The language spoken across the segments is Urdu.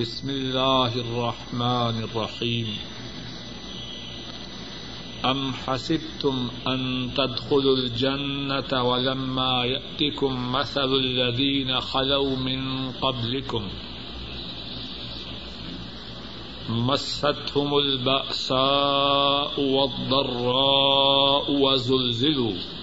بسم الله الرحمن الرحيم. أم حسبتم أن تدخلوا الجنة ولما يأتكم مثل الذين خلوا من قبلكم؟ مستهم البأساء والضراء وزلزلوا.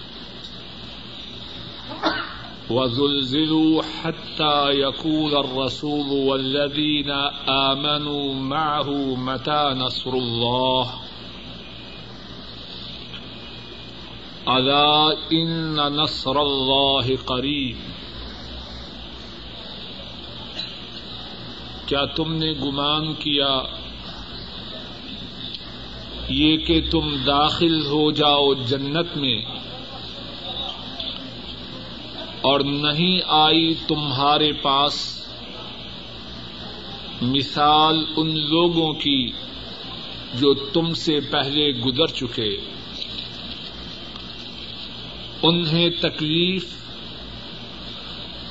وزلزلوا حتى يقول الرسول والذين آمنوا معه متى نصر الله ألا إن نصر الله قريب کیا تم نے گمان کیا یہ کہ تم داخل ہو جاؤ جنت میں اور نہیں آئی تمہارے پاس مثال ان لوگوں کی جو تم سے پہلے گزر چکے۔ انہیں تکلیف،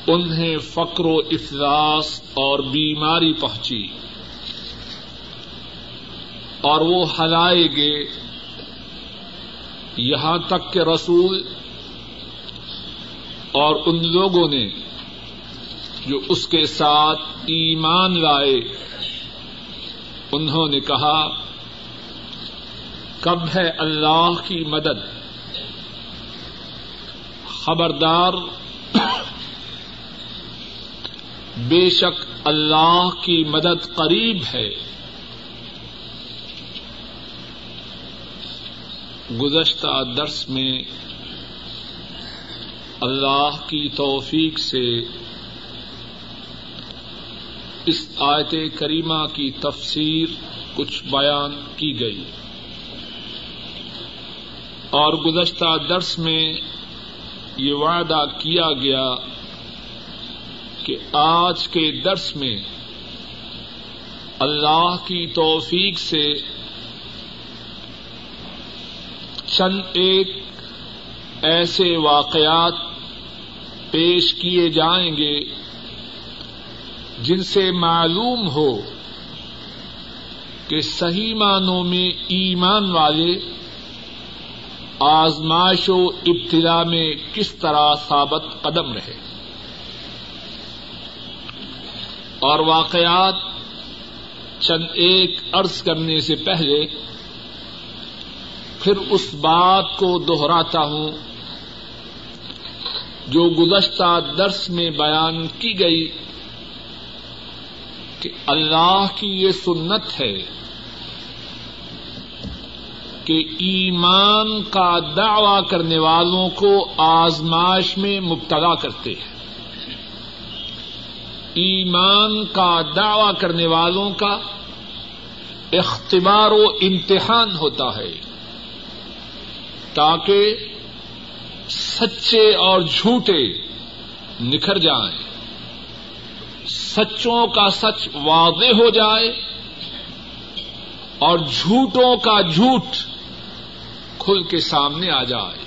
انہیں فقر و افلاس اور بیماری پہنچی۔ اور وہ ہلائے گے یہاں تک کہ رسول اور ان لوگوں نے جو اس کے ساتھ ایمان لائے، انہوں نے کہا، کب ہے اللہ کی مدد؟ خبردار، بے شک اللہ کی مدد قریب ہے۔ گزشتہ درس میں اللہ کی توفیق سے اس آیت کریمہ کی تفسیر کچھ بیان کی گئی۔ اور گزشتہ درس میں یہ وعدہ کیا گیا کہ آج کے درس میں اللہ کی توفیق سے چند ایک ایسے واقعات پیش کیے جائیں گے جن سے معلوم ہو کہ صحیح معنوں میں ایمان والے آزمائش و ابتدا میں کس طرح ثابت قدم رہے اور واقعات چند ایک عرض کرنے سے پہلے پھر اس بات کو دوہراتا ہوں جو گزشتہ درس میں بیان کی گئی کہ اللہ کی یہ سنت ہے کہ ایمان کا دعوی کرنے والوں کو آزمائش میں مبتلا کرتے ہیں۔ ایمان کا دعوی کرنے والوں کا اختبار و امتحان ہوتا ہے تاکہ سچے اور جھوٹے نکھر جائیں۔ سچوں کا سچ واضح ہو جائے اور جھوٹوں کا جھوٹ کھل کے سامنے آ جائے۔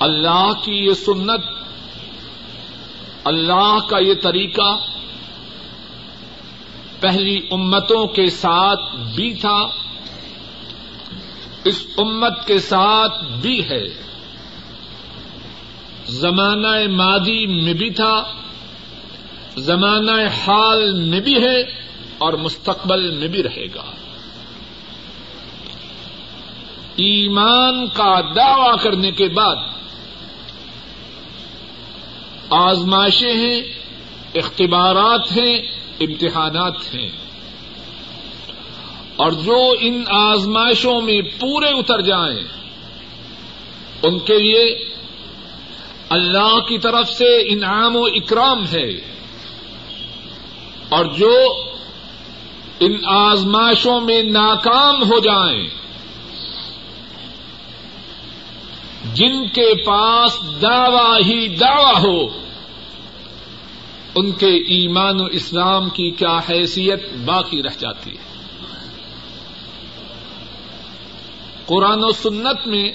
اللہ کی یہ سنت، اللہ کا یہ طریقہ پہلی امتوں کے ساتھ بھی تھا۔ اس امت کے ساتھ بھی ہے۔ زمانہ مادی میں بھی تھا، زمانہ حال میں بھی ہے اور مستقبل میں بھی رہے گا۔ ایمان کا دعوی کرنے کے بعد آزمائشیں ہیں، اختبارات ہیں، امتحانات ہیں۔ اور جو ان آزمائشوں میں پورے اتر جائیں، ان کے لیے اللہ کی طرف سے انعام و اکرام ہے۔ اور جو ان آزمائشوں میں ناکام ہو جائیں، جن کے پاس دعوی ہی دعوی ہو، ان کے ایمان و اسلام کی کیا حیثیت باقی رہ جاتی ہے۔ قرآن و سنت میں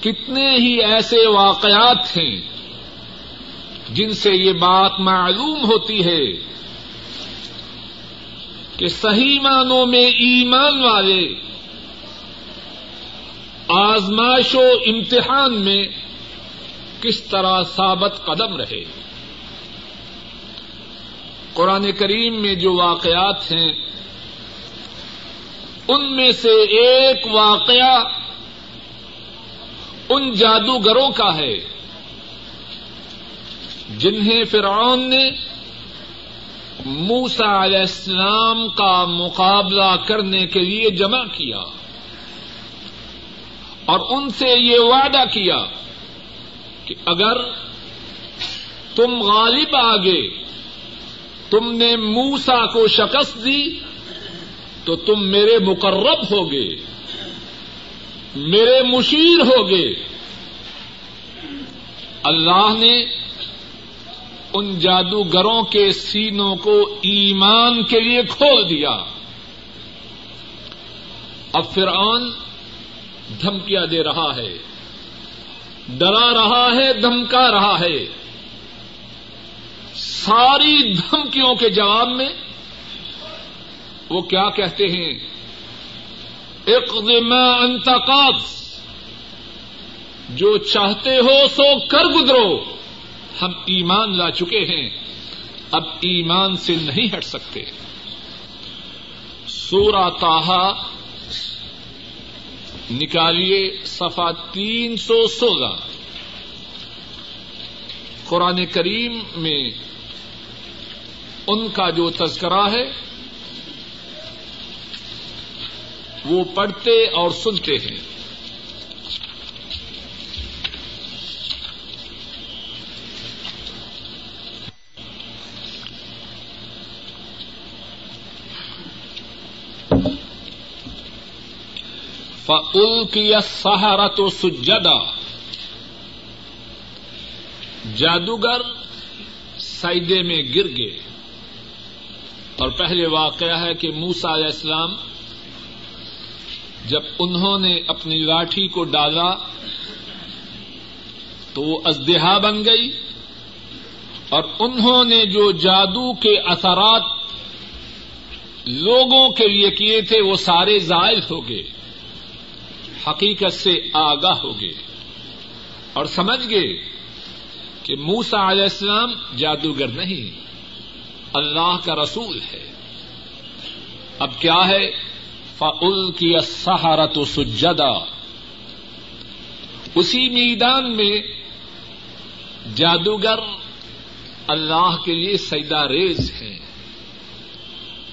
کتنے ہی ایسے واقعات ہیں جن سے یہ بات معلوم ہوتی ہے کہ صحیح معنوں میں ایمان والے آزمائش و امتحان میں کس طرح ثابت قدم رہے۔ قرآن کریم میں جو واقعات ہیں ان میں سے ایک واقعہ ان جادوگروں کا ہے، جنہیں فرعون نے موسا علیہ السلام کا مقابلہ کرنے کے لیے جمع کیا اور ان سے یہ وعدہ کیا کہ اگر تم غالب آگے، تم نے موسا کو شکست دی تو تم میرے مقرب ہوگے، میرے مشیر ہوگے۔ اللہ نے ان جادوگروں کے سینوں کو ایمان کے لیے کھول دیا۔ اب فرعون دھمکیاں دے رہا ہے، ڈرا رہا ہے، دھمکا رہا ہے۔ ساری دھمکیوں کے جواب میں وہ کیا کہتے ہیں؟ اقدم انتقاد جو چاہتے ہو سو کر گزرو۔ ہم ایمان لا چکے ہیں، اب ایمان سے نہیں ہٹ سکتے۔ سورا تاہا نکالیے صفا تین سو سولہ۔ قرآن کریم میں ان کا جو تذکرہ ہے وہ پڑھتے اور سنتے ہیں۔ فل کی سہارا تو سجدا۔ جادوگر سائدے میں گر گئے۔ اور پہلے واقعہ ہے کہ موسا علیہ السلام جب انہوں نے اپنی لاٹھی کو ڈالا تو وہ ازدہا بن گئی اور انہوں نے جو جادو کے اثرات لوگوں کے لیے کیے تھے وہ سارے زائل ہو گئے، حقیقت سے آگاہ ہو گئے اور سمجھ گئے کہ موسا علیہ السلام جادوگر نہیں، اللہ کا رسول ہے۔ اب کیا ہے؟ فعل کی سہارت و سجدا۔ اسی میدان میں جادوگر اللہ کے لیے سیدا ریز ہیں۔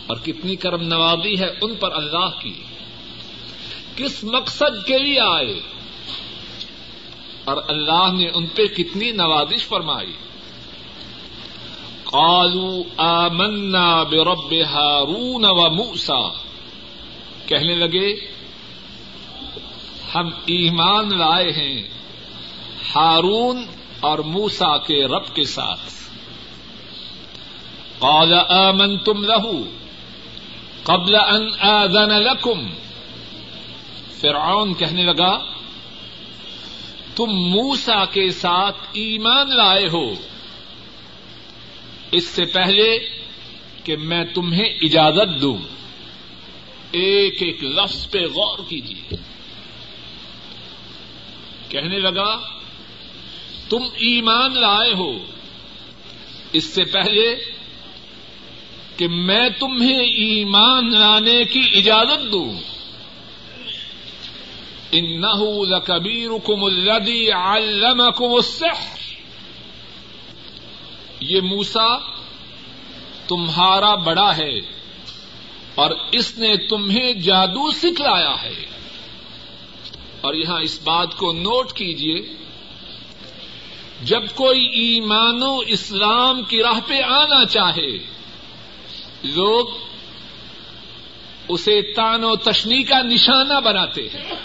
اور کتنی کرم نوازی ہے ان پر اللہ کی۔ کس مقصد کے لیے آئے؟ اور اللہ نے ان پہ کتنی نوازش فرمائی۔ کالو آمنا برب ہارون و موسا کہنے لگے، ہم ایمان لائے ہیں ہارون اور موسا کے رب کے ساتھ۔ قال آمن تم لہو قبل ان آذن لکم فرعون کہنے لگا، تم موسا کے ساتھ ایمان لائے ہو۔ اس سے پہلے کہ میں تمہیں اجازت دوں۔ ایک ایک لفظ پہ غور کیجیے۔ کہنے لگا، تم ایمان لائے ہو۔ اس سے پہلے کہ میں تمہیں ایمان لانے کی اجازت دوں۔ انه لكبيركم الذي علمكم السحر۔ یہ موسا تمہارا بڑا ہے۔ اور اس نے تمہیں جادو سکھلایا ہے۔ اور یہاں اس بات کو نوٹ کیجیے جب کوئی ایمان و اسلام کی راہ پہ آنا چاہے، لوگ اسے تان و تشنی کا نشانہ بناتے ہیں۔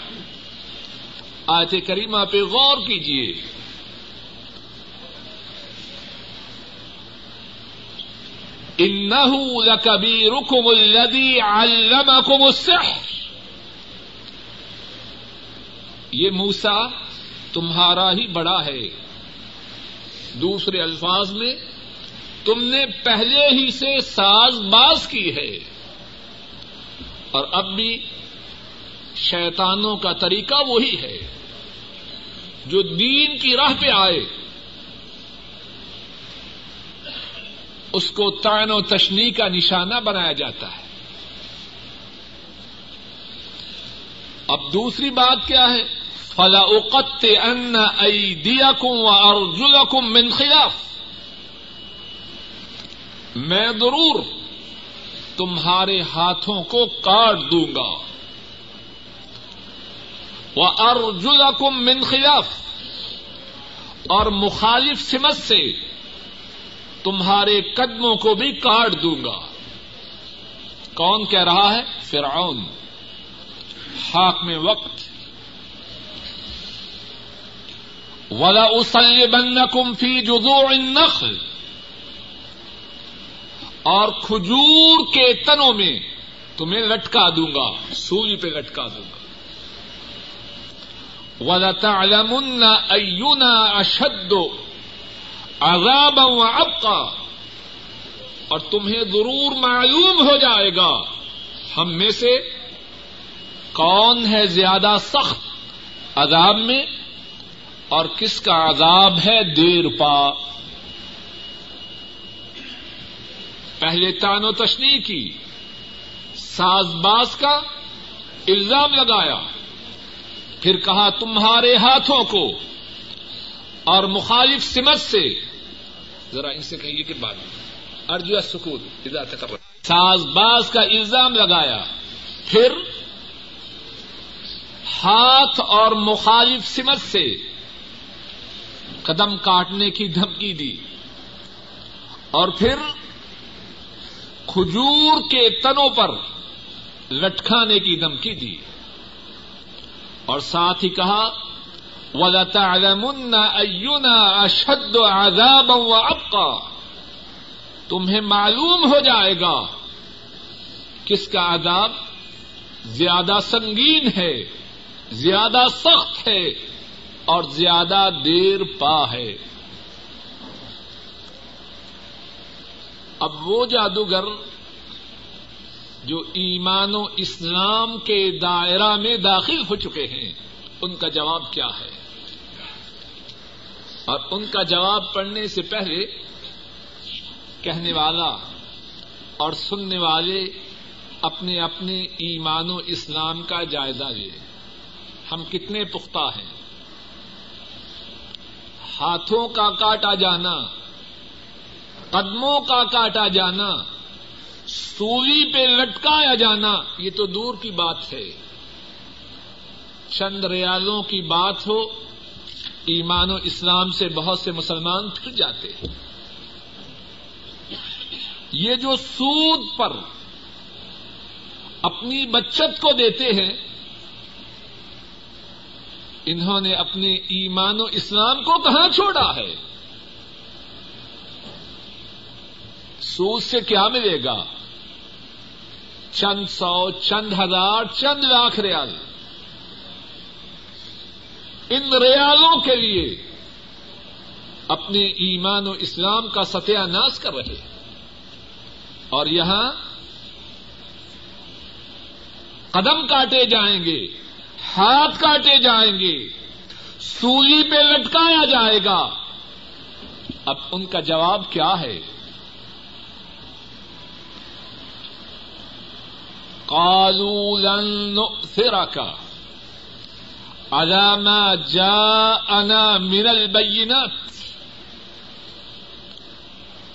آیت کریمہ پہ غور کیجیے انہو لکبیرکم الذی علمکم السحر. یہ موسا تمہارا ہی بڑا ہے. دوسرے الفاظ میں، تم نے پہلے ہی سے ساز باز کی ہے۔ اور اب بھی شیطانوں کا طریقہ وہی ہے۔ جو دین کی راہ پہ آئے اس کو تعین و تشنی کا نشانہ بنایا جاتا ہے۔ اب دوسری بات کیا ہے؟ فلا اوقت ان دیا کم من خلاف۔ میں ضرور تمہارے ہاتھوں کو کاٹ دوں گا۔ وہ ارجلا من خلاف۔ اور مخالف سمت سے تمہارے قدموں کو بھی کاٹ دوں گا۔ کون کہہ رہا ہے؟ فرعون۔ حاک میں وقت۔ ولا اسل بن کم فی جزو النخل۔ اور کھجور کے تنوں میں تمہیں لٹکا دوں گا، سوئی پہ لٹکا دوں گا۔ وَلَتَعْلَمُنَّ أَيُّنَا أَشَدُّ عَذَابًا اور تمہیں ضرور معلوم ہو جائے گا۔ ہم میں سے کون ہے زیادہ سخت عذاب میں اور کس کا عذاب ہے دیر پا۔ پہلے تان و تشنی کی، ساز باز کا الزام لگایا، پھر کہا تمہارے ہاتھوں کو اور مخالف سمت سے ذرا ان سے کہیے کہ بات ارجو سکون تک ساز باز کا الزام لگایا۔ پھر ہاتھ اور مخالف سمت سے قدم کاٹنے کی دھمکی دی۔ اور پھر کھجور کے تنوں پر لٹکانے کی دھمکی دی۔ اور ساتھ ہی کہا وَلَتَعْلَمُنَّ أَيُّنَا أَشَدُّ عَذَابًا وَأَبْقَى۔ تمہیں معلوم ہو جائے گا کس کا عذاب زیادہ سنگین ہے، زیادہ سخت ہے اور زیادہ دیر پا ہے۔ اب وہ جادوگر جو ایمان و اسلام کے دائرہ میں داخل ہو چکے ہیں، ان کا جواب کیا ہے؟ اور ان کا جواب پڑھنے سے پہلے کہنے والا اور سننے والے اپنے اپنے ایمان و اسلام کا جائزہ لے۔ ہم کتنے پختہ ہیں۔ ہاتھوں کا کاٹا جانا، قدموں کا کاٹا جانا، سولی پہ لٹکایا جانا، یہ تو دور کی بات ہے۔ چند ریالوں کی بات ہو ایمان و اسلام سے بہت سے مسلمان پھر جاتے ہیں۔ یہ جو سود پر اپنی بچت کو دیتے ہیں، انہوں نے اپنے ایمان و اسلام کو کہاں چھوڑا ہے؟ سود سے کیا ملے گا؟ چند سو، چند ہزار، چند لاکھ ریال۔ ان ریالوں کے لیے اپنے ایمان و اسلام کا ستیہ ناش کر رہے اور یہاں قدم کاٹے جائیں گے، ہاتھ کاٹے جائیں گے، سولی پہ لٹکایا جائے گا۔ اب ان کا جواب کیا ہے؟ قالوا لن نؤثرك على ما جاءنا من البينات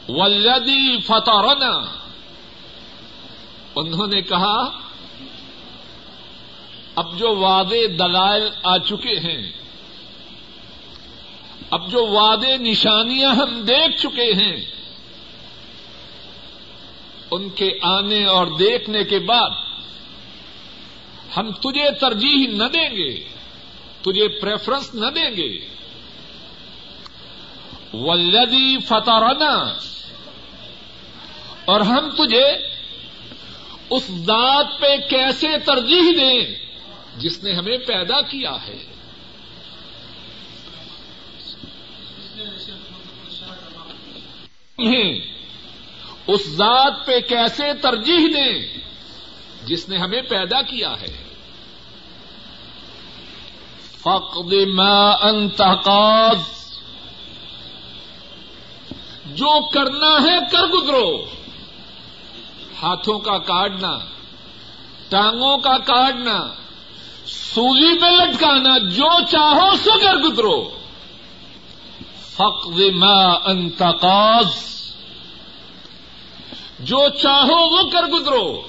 والذي فطرنا۔ انہوں نے کہا، اب جو وعدے دلائل آ چکے ہیں، اب جو وعدے نشانیاں ہم دیکھ چکے ہیں، ان کے آنے اور دیکھنے کے بعد ہم تجھے ترجیح نہ دیں گے۔ تجھے پریفرنس نہ دیں گے۔ ولدی فتح اور ہم تجھے اس ذات پہ کیسے ترجیح دیں جس نے ہمیں پیدا کیا ہے۔ اس ذات پہ کیسے ترجیح دیں جس نے ہمیں پیدا کیا ہے۔ فقد ما انتقاد جو کرنا ہے کر گزرو۔ ہاتھوں کا کاٹنا، ٹانگوں کا کاٹنا، سولی پہ لٹکانا، جو چاہو سو کر گزرو۔ فقد ما انتقاض جو چاہو وہ کر گزرو۔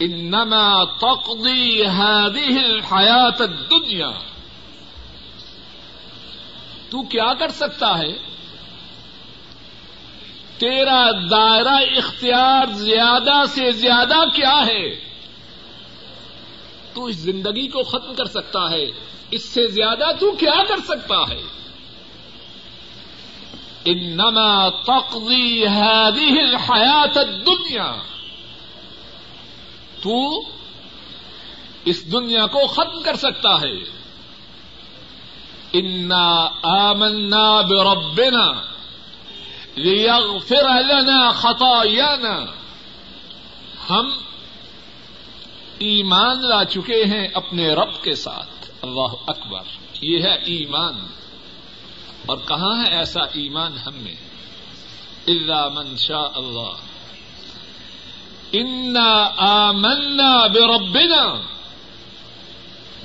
انما تقضی هذه الحیات الدنیا تو کیا کر سکتا ہے؟ تیرا دائرہ اختیار زیادہ سے زیادہ کیا ہے؟ تو اس زندگی کو ختم کر سکتا ہے۔ اس سے زیادہ تو کیا کر سکتا ہے؟ انما تقضی هذه الحیات الدنیا تو اس دنیا کو ختم کر سکتا ہے۔ انا آمنا بربنا لیغفر لنا خطايانا۔ ہم ایمان لا چکے ہیں اپنے رب کے ساتھ۔ اللہ اکبر۔ یہ ہے ایمان۔ اور کہاں ہے ایسا ایمان ہم میں؟ اللہ من شاء اللہ۔ انا آمنا بربنا۔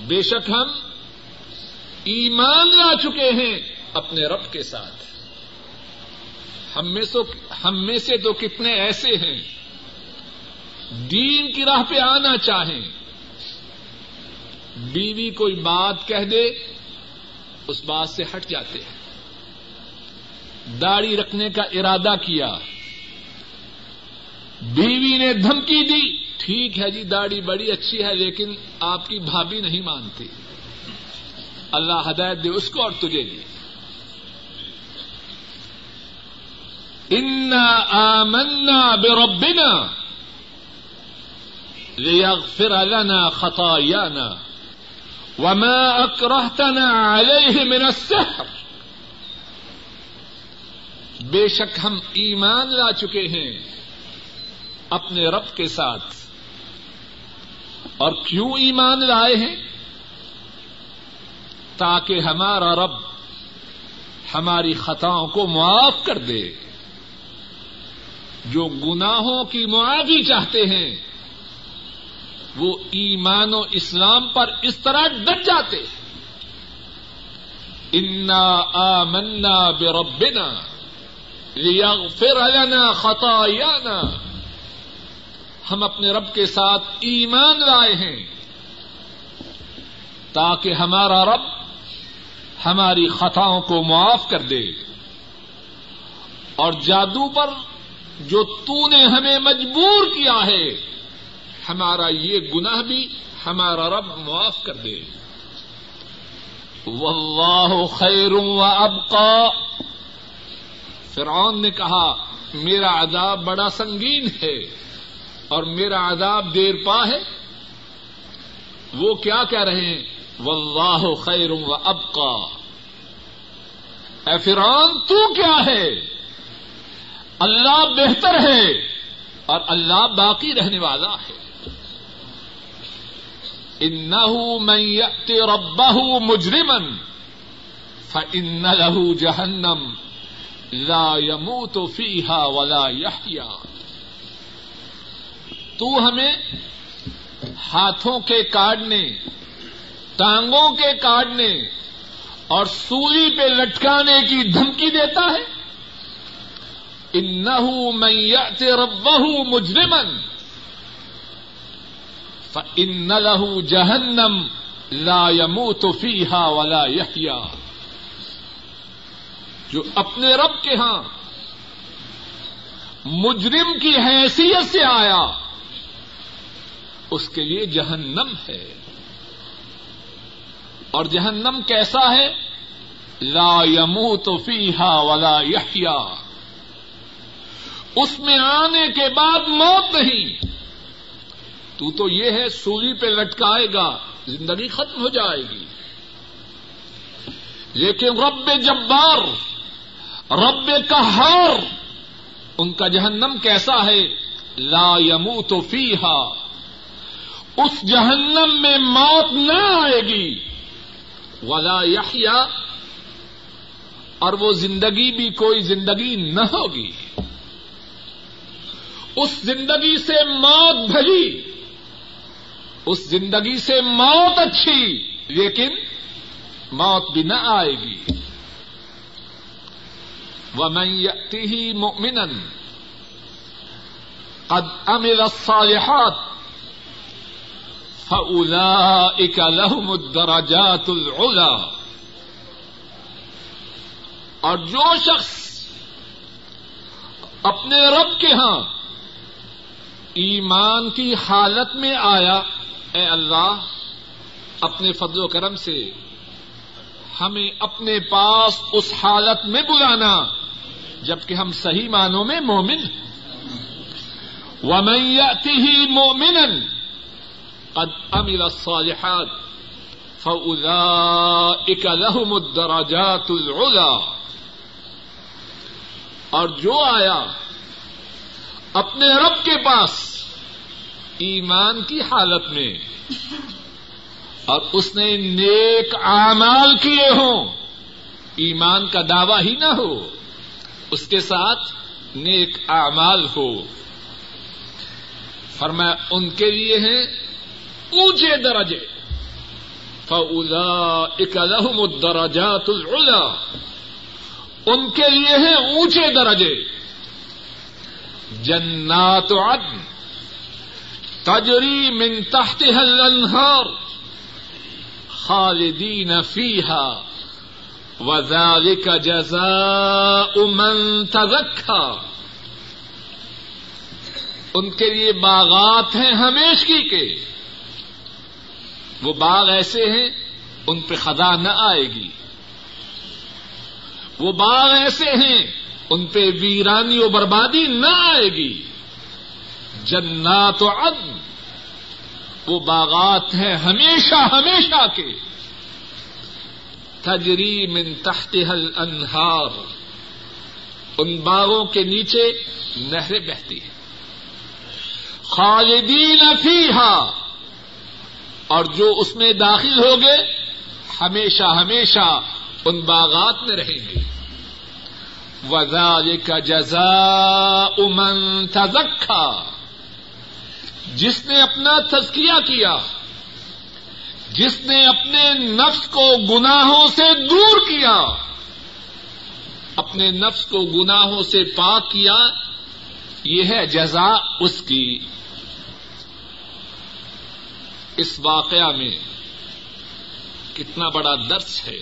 بے شک ہم ایمان لا چکے ہیں اپنے رب کے ساتھ۔ ہم میں سو ہم میں سے تو کتنے ایسے ہیں۔ دین کی راہ پہ آنا چاہیں۔ بیوی کوئی بات کہہ دے، اس بات سے ہٹ جاتے ہیں۔ داڑھی رکھنے کا ارادہ کیا۔ بیوی نے دھمکی دی۔ ٹھیک ہے جی داڑھی بڑی اچھی ہے، لیکن آپ کی بھابھی نہیں مانتی۔ اللہ ہدایت دے اس کو اور تجھے دی۔ ان آمنا بربنا لیغفر لنا خطايانا وما اکرہتنا علیہ من السحر۔ بے شک ہم ایمان لا چکے ہیں۔ اپنے رب کے ساتھ۔ اور کیوں ایمان لائے ہیں؟ تاکہ ہمارا رب ہماری خطاؤں کو معاف کر دے۔ جو گناہوں کی معافی چاہتے ہیں، وہ ایمان و اسلام پر اس طرح ڈٹ جاتے۔ انا آمنا بربنا لیغفر لنا خطايانا۔ ہم اپنے رب کے ساتھ ایمان لائے ہیں تاکہ ہمارا رب ہماری خطاؤں کو معاف کر دے اور جادو پر جو تو نے ہمیں مجبور کیا ہے، ہمارا یہ گناہ بھی ہمارا رب معاف کر دے۔ واللہ خیر و ابقا۔ فرعون نے کہا، میرا عذاب بڑا سنگین ہے۔ اور میرا عذاب دیر پا ہے۔ وہ کیا کہہ رہے ہیں؟ واللہ خیر و ابقا۔ اے فرعون، تو کیا ہے؟ اللہ بہتر ہے اور اللہ باقی رہنے والا ہے۔ انه من يأت ربه مجرما فإن له جهنم لا يموت فيها ولا يحيا تو ہمیں ہاتھوں کے کاٹنے، ٹانگوں کے کاٹنے اور سوئی پہ لٹکانے کی دھمکی دیتا ہے۔ انه من يأت ربه مجرما، فإن له جهنم لا يموت فيها ولا يحيا جو اپنے رب کے ہاں مجرم کی حیثیت سے آیا اس کے لیے جہنم ہے۔ اور جہنم کیسا ہے؟ لا يموت فيها ولا يحيا اس میں آنے کے بعد موت نہیں۔ تو تو یہ ہے سولی پہ لٹکائے گا، زندگی ختم ہو جائے گی۔ لیکن رب جبار، رب کا ان کا جہنم کیسا ہے؟ لا یمو تو اس جہنم میں موت نہ آئے گی۔ ولا یحیا اور وہ زندگی بھی کوئی زندگی نہ ہوگی۔ اس زندگی سے موت بھلی۔ اس زندگی سے موت اچھی۔ لیکن موت بھی نہ آئے گی۔ وہ میں ہی مومن قد عمل الصالحات۔ فأولئك لهم الدرجات العلا اور جو شخص اپنے رب کے ہاں ایمان کی حالت میں آیا، اے اللہ، اپنے فضل و کرم سے ہمیں اپنے پاس اس حالت میں بلانا، جبکہ ہم صحیح معنوں میں مومن وميتی ہی مومن قد امل الصالحات فأولئك لهم الدرجات العلا۔ اور جو آیا اپنے رب کے پاس ایمان کی حالت میں اور اس نے نیک اعمال کیے ہوں، ایمان کا دعوی ہی نہ ہو، اس کے ساتھ نیک اعمال ہو۔ فرمایا، ان کے لیے ہیں اونچے درجے۔ فلا اکلحم الدرجات العلا ان کے لیے ہیں اونچے درجے۔ جنات عدن۔ تجری من تحتها الانہار۔ خالدین فیہا۔ وذالک جزاء من تزکا ان کے لیے باغات ہیں ہمیشگی کے۔ وہ باغ ایسے ہیں، ان پہ خدا نہ آئے گی۔ وہ باغ ایسے ہیں، ان پہ ویرانی و بربادی نہ آئے گی۔ جنات و عدن، وہ باغات ہیں ہمیشہ ہمیشہ کے۔ تجری من تحت حل انہار ان باغوں کے نیچے نہریں بہتی ہیں۔ خالدین فیہا اور جو اس میں داخل ہو گئے ہمیشہ ہمیشہ ان باغات میں رہیں گے۔ وزال کا جزا امن تزکا جس نے اپنا تزکیہ کیا، جس نے اپنے نفس کو گناہوں سے دور کیا، اپنے نفس کو گناہوں سے پاک کیا، یہ ہے جزا اس کی۔ اس واقعہ میں کتنا بڑا درس ہے،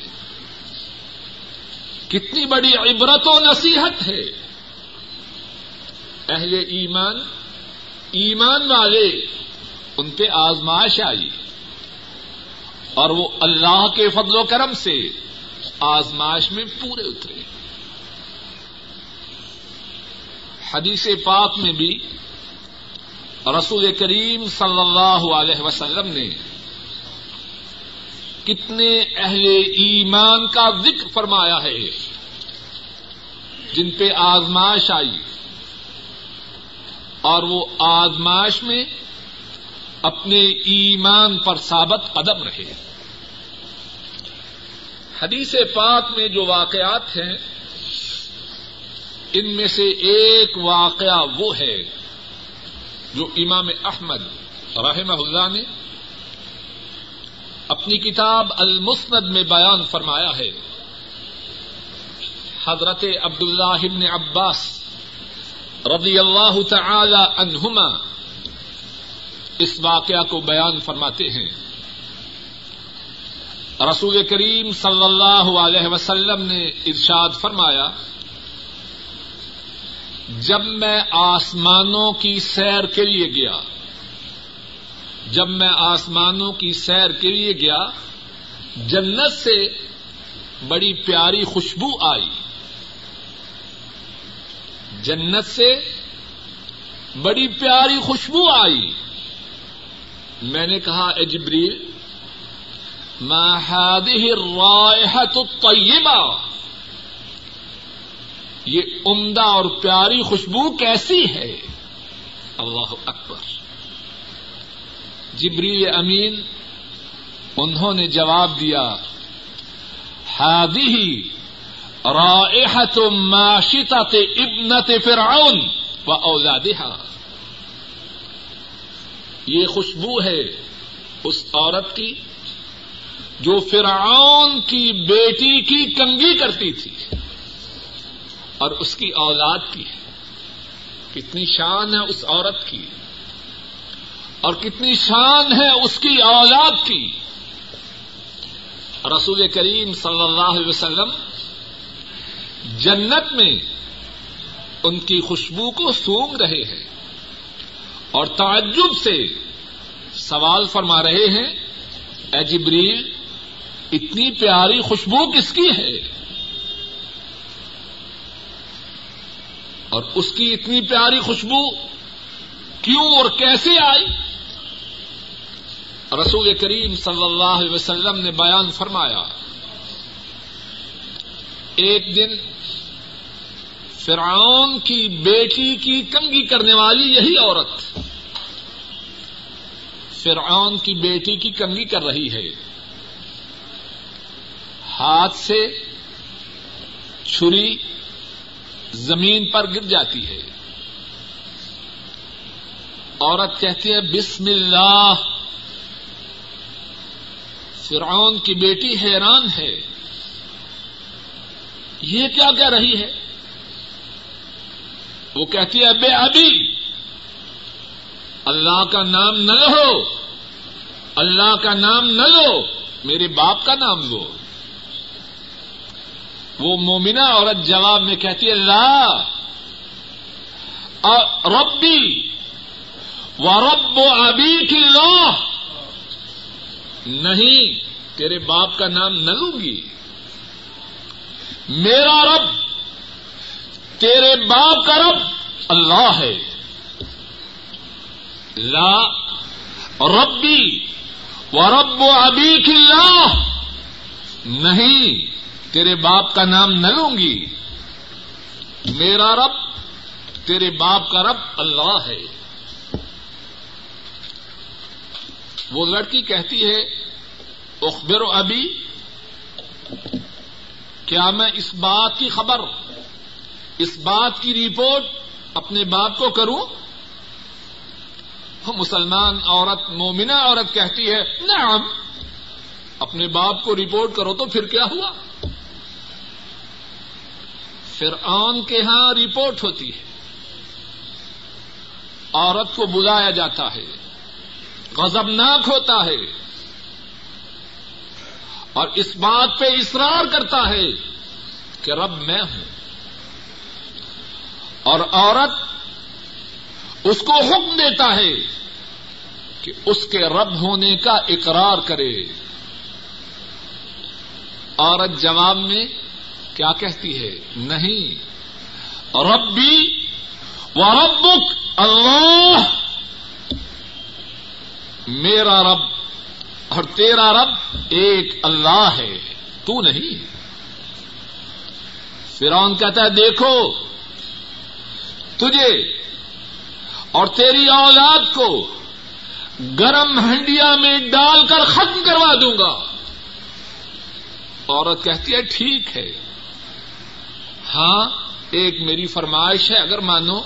کتنی بڑی عبرت و نصیحت ہے۔ اہل ایمان ایمان والے، ان پہ آزمائش آئی۔ اور وہ اللہ کے فضل و کرم سے آزمائش میں پورے اترے۔ حدیث پاک میں بھی رسول کریم صلی اللہ علیہ وسلم نے کتنے اہل ایمان کا ذکر فرمایا ہے، جن پہ آزمائش آئی۔ اور وہ آزمائش میں اپنے ایمان پر ثابت قدم رہے۔ حدیث پاک میں جو واقعات ہیں، ان میں سے ایک واقعہ وہ ہے۔ جو امام احمد رحم اللہ نے اپنی کتاب المسند میں بیان فرمایا ہے، حضرت عبد اللہ عباس رضی اللہ تعالی عنہما اس واقعہ کو بیان فرماتے ہیں۔ رسول کریم صلی اللہ علیہ وسلم نے ارشاد فرمایا جب میں آسمانوں کی سیر کے لیے گیا، جب میں آسمانوں کی سیر کے لیے گیا، جنت سے بڑی پیاری خوشبو آئی۔ جنت سے بڑی پیاری خوشبو آئی۔ میں نے کہا اجبریل ما هذه الرائحة الطيبة یہ عمدہ اور پیاری خوشبو کیسی ہے؟ اللہ اکبر۔ جبریل امین، انہوں نے جواب دیا ہادی ہی رائحت معاشتت ابنت فرعون و اولادہا۔ یہ خوشبو ہے اس عورت کی جو فرعون کی بیٹی کی کنگی کرتی تھی۔ اور اس کی اولاد کی کتنی شان ہے اس عورت کی۔ اور کتنی شان ہے اس کی اولاد کی۔ رسول کریم صلی اللہ علیہ وسلم جنت میں ان کی خوشبو کو سونگ رہے ہیں اور تعجب سے سوال فرما رہے ہیں، اے جبریل، اتنی پیاری خوشبو کس کی ہے؟ اور اس کی اتنی پیاری خوشبو کیوں اور کیسے آئی؟ رسول کریم صلی اللہ علیہ وسلم نے بیان فرمایا، ایک دن فرعون کی بیٹی کی کنگی کرنے والی یہی عورت فرعون کی بیٹی کی کنگی کر رہی ہے۔ ہاتھ سے چھری زمین پر گر جاتی ہے۔ عورت کہتی ہے، بسم اللہ! فرعون کی بیٹی حیران ہے۔ یہ کیا کہہ رہی ہے؟ وہ کہتی ہے، بے ابھی اللہ کا نام نہ لو۔ اللہ کا نام نہ لو۔ میرے باپ کا نام لو۔ وہ مومنا عورت جواب میں کہتی ہے، لا. ربی و رب و ابھی کی نہیں، تیرے باپ کا نام نہ لوں گی. میرا رب، تیرے باپ کا رب اللہ ہے. لا. ربی و رب و ابھی کی نہیں تیرے باپ کا نام نہ لوں گی۔ میرا رب، تیرے باپ کا رب اللہ ہے۔ وہ لڑکی کہتی ہے، اخبر و ابھی کیا میں اس بات کی خبر، اس بات کی رپورٹ اپنے باپ کو کروں؟ مسلمان عورت مومنا عورت کہتی ہے، نعم، اپنے باپ کو رپورٹ کرو تو پھر کیا ہوا؟ فرعون کے ہاں رپورٹ ہوتی ہے۔ عورت کو بلایا جاتا ہے۔ غضبناک ہوتا ہے۔ اور اس بات پہ اصرار کرتا ہے کہ رب میں ہوں۔ اور عورت اس کو حکم دیتا ہے کہ اس کے رب ہونے کا اقرار کرے۔ عورت جواب میں کیا کہتی ہے؟ نہیں۔ ربی و ربک اللہ۔ میرا رب اور تیرا رب ایک اللہ ہے۔ تو نہیں۔ فرون کہتا ہے، دیکھو، تجھے اور تیری اولاد کو گرم ہنڈیا میں ڈال کر ختم کروا دوں گا۔ عورت کہتی ہے، ٹھیک ہے۔ ہاں ایک میری فرمائش ہے، اگر مانو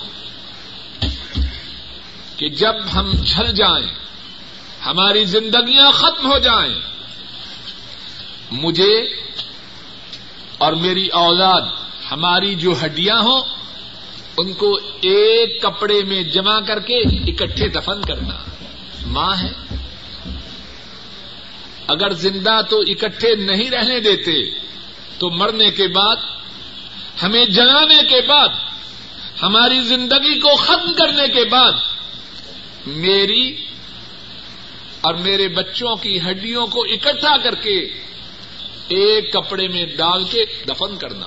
کہ جب ہم جھل جائیں، ہماری زندگیاں ختم ہو جائیں، مجھے اور میری اولاد، ہماری جو ہڈیاں ہوں، ان کو ایک کپڑے میں جمع کر کے اکٹھے دفن کرنا۔ ماں ہے، اگر زندہ تو اکٹھے نہیں رہنے دیتے، تو مرنے کے بعد ہمیں جلانے کے بعد، ہماری زندگی کو ختم کرنے کے بعد، میری اور میرے بچوں کی ہڈیوں کو اکٹھا کر کے ایک کپڑے میں ڈال کے دفن کرنا۔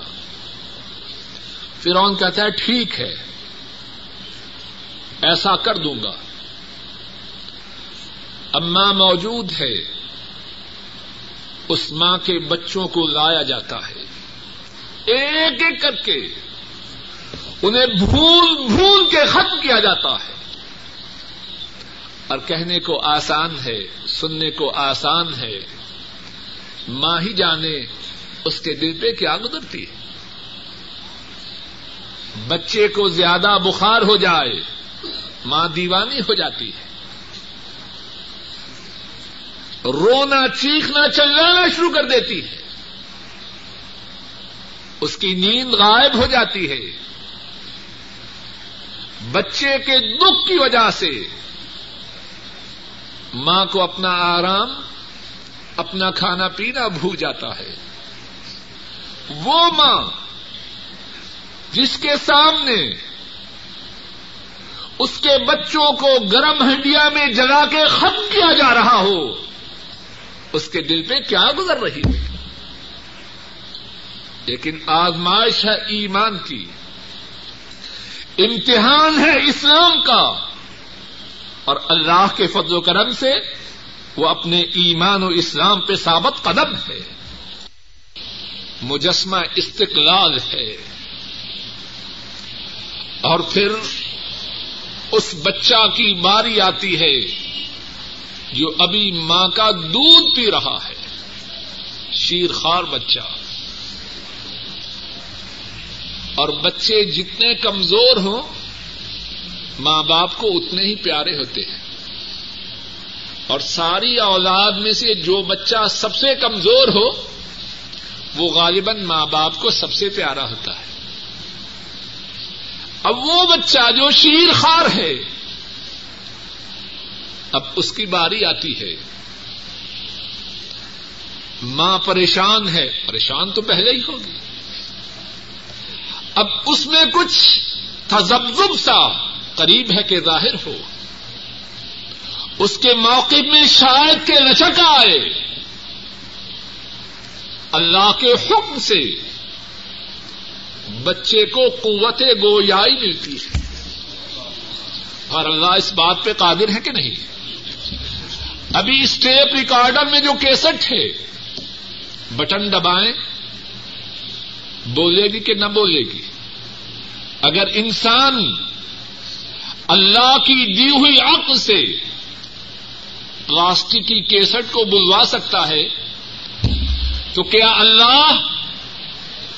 فرون کہتا ہے، ٹھیک ہے، ایسا کر دوں گا۔ اما موجود ہے، اس ماں کے بچوں کو لایا جاتا ہے۔ ایک ایک کر کے انہیں بھول بھول کے ختم کیا جاتا ہے۔ اور کہنے کو آسان ہے، سننے کو آسان ہے۔ ماں ہی جانے اس کے دل پہ کیا گزرتی ہے۔ بچے کو زیادہ بخار ہو جائے، ماں دیوانی ہو جاتی ہے۔ رونا چیخنا چلانا شروع کر دیتی ہے۔ اس کی نیند غائب ہو جاتی ہے۔ بچے کے دکھ کی وجہ سے ماں کو اپنا آرام، اپنا کھانا پینا بھول جاتا ہے۔ وہ ماں جس کے سامنے اس کے بچوں کو گرم ہنڈیا میں جگا کے ختم کیا جا رہا ہو، اس کے دل پہ کیا گزر رہی ہے؟ لیکن آزمائش ہے ایمان کی۔ امتحان ہے اسلام کا۔ اور اللہ کے فضل و کرم سے وہ اپنے ایمان و اسلام پہ ثابت قدم ہے۔ مجسمہ استقلال ہے۔ اور پھر اس بچہ کی باری آتی ہے جو ابھی ماں کا دودھ پی رہا ہے۔ شیر خار بچہ۔ اور بچے جتنے کمزور ہوں، ماں باپ کو اتنے ہی پیارے ہوتے ہیں۔ اور ساری اولاد میں سے جو بچہ سب سے کمزور ہو، وہ غالباً ماں باپ کو سب سے پیارا ہوتا ہے۔ اب وہ بچہ جو شیر خار ہے، اب اس کی باری آتی ہے۔ ماں پریشان ہے، پریشان تو پہلے ہی ہوگی۔ اب اس میں کچھ تذبذب سا قریب ہے کہ ظاہر ہو۔ اس کے موقع میں شاید کے لچک آئے۔ اللہ کے حکم سے بچے کو قوت گویائی ملتی ہے۔ اور اللہ اس بات پہ قادر ہے کہ نہیں؟ ابھی اسٹیپ ریکارڈر میں جو کیسٹ ہے، بٹن دبائیں۔ بولے گی کہ نہ بولے گی؟ اگر انسان اللہ کی دی ہوئی عقل سے پلاسٹک کی کیسٹ کو بلوا سکتا ہے، تو کیا اللہ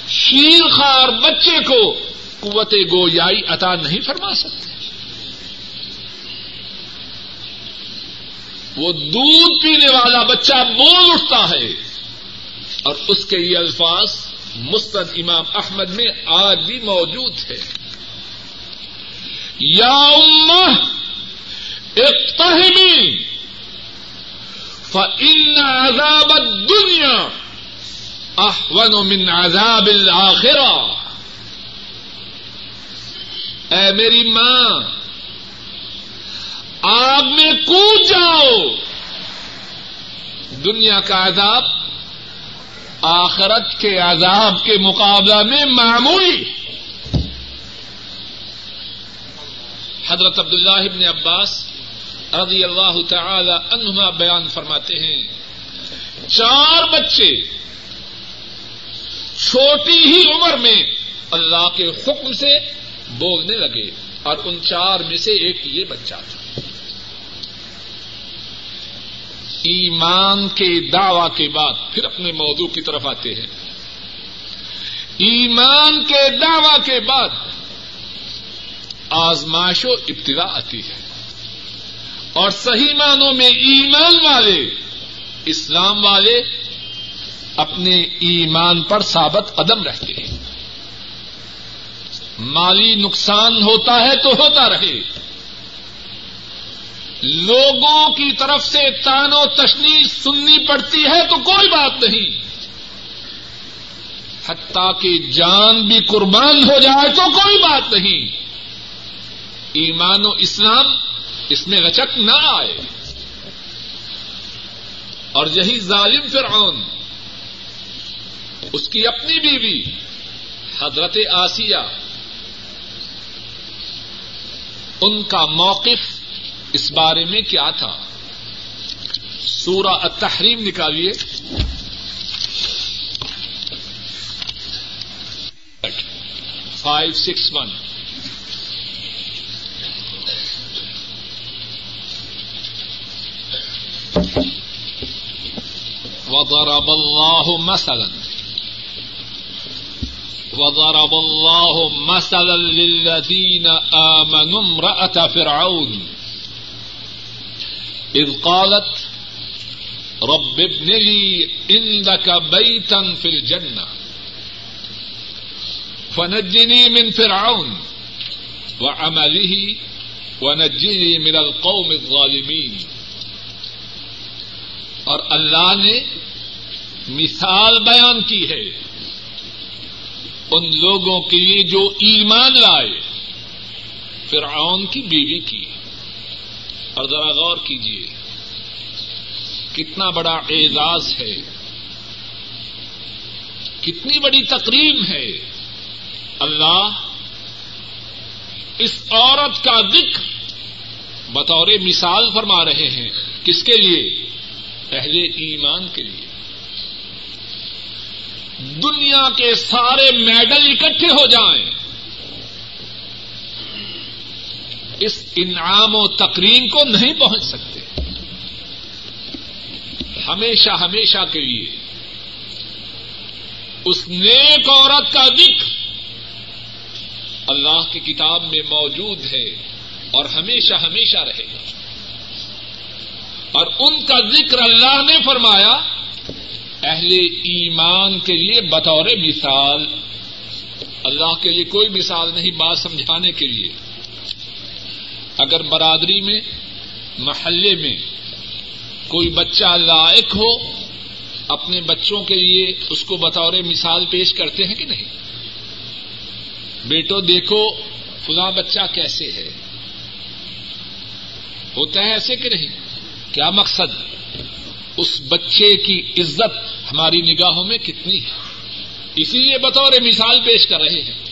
شیر خار بچے کو قوت گویائی عطا نہیں فرما سکتے؟ وہ دودھ پینے والا بچہ بول اٹھتا ہے اور اس کے یہ الفاظ مستد امام احمد میں آج بھی موجود ہے۔ یا امہ اقتہمی فإن عذاب الدنیا احون من عذاب الآخرہ اے میری ماں، آگ میں کود جاؤ۔ دنیا کا عذاب آخرت کے عذاب کے مقابلہ میں معمولی۔ حضرت عبداللہ ابن عباس رضی اللہ تعالی عنہما بیان فرماتے ہیں، چار بچے چھوٹی ہی عمر میں اللہ کے حکم سے بولنے لگے اور ان چار میں سے ایک یہ بچہ تھا۔ ایمان کے دعوی کے بعد پھر اپنے موضوع کی طرف آتے ہیں۔ ایمان کے دعوی کے بعد آزمائش و ابتدا آتی ہے۔ اور صحیح معنوں میں ایمان والے، اسلام والے اپنے ایمان پر ثابت قدم رہتے ہیں۔ مالی نقصان ہوتا ہے تو ہوتا رہے۔ لوگوں کی طرف سے تان و تشنی سننی پڑتی ہے تو کوئی بات نہیں۔ حتیٰ کہ جان بھی قربان ہو جائے تو کوئی بات نہیں۔ ایمان و اسلام اس میں لچک نہ آئے۔ اور یہی ظالم فرعون، اس کی اپنی بیوی، حضرت آسیہ، ان کا موقف اس بارے میں کیا تھا؟ سورہ التحریم نکالیے۔ فائیو سکس ون وضرب الله مثلا۔ وضرب الله مثلا للذين آمنوا امرأة فرعون۔ إذ قالت، رب ابن لي عندك بيتا في الجنة. فنجني من فرعون وعمله ونجني من القوم الظالمين. اور اللہ نے مثال بیان کی ہے ان لوگوں کے لیے جو ایمان لائے، فرعون کی بیوی کی۔ اور ذرا غور کیجیے کتنا بڑا اعزاز ہے، کتنی بڑی تقریب ہے۔ اللہ اس عورت کا ذکر بطور مثال فرما رہے ہیں۔ کس کے لیے؟ پہلے ایمان کے لیے۔ دنیا کے سارے میڈل اکٹھے ہو جائیں۔ اس انعام و تقریم کو نہیں پہنچ سکتے۔ ہمیشہ ہمیشہ کے لیے۔ اس نیک عورت کا ذکر اللہ کی کتاب میں موجود ہے اور ہمیشہ ہمیشہ رہے گا۔ اور ان کا ذکر اللہ نے فرمایا، اہل ایمان کے لیے بطور مثال، اللہ کے لیے کوئی مثال نہیں، بات سمجھانے کے لیے۔ اگر برادری میں، محلے میں کوئی بچہ لائق ہو، اپنے بچوں کے لیے اس کو بطور مثال پیش کرتے ہیں کہ نہیں؟ بیٹو، دیکھو فلاں بچہ کیسے ہے۔ ہوتا ہے ایسے کہ نہیں؟ کیا مقصد؟ اس بچے کی عزت ہماری نگاہوں میں کتنی ہے؟ اسی لیے بطور مثال پیش کر رہے ہیں۔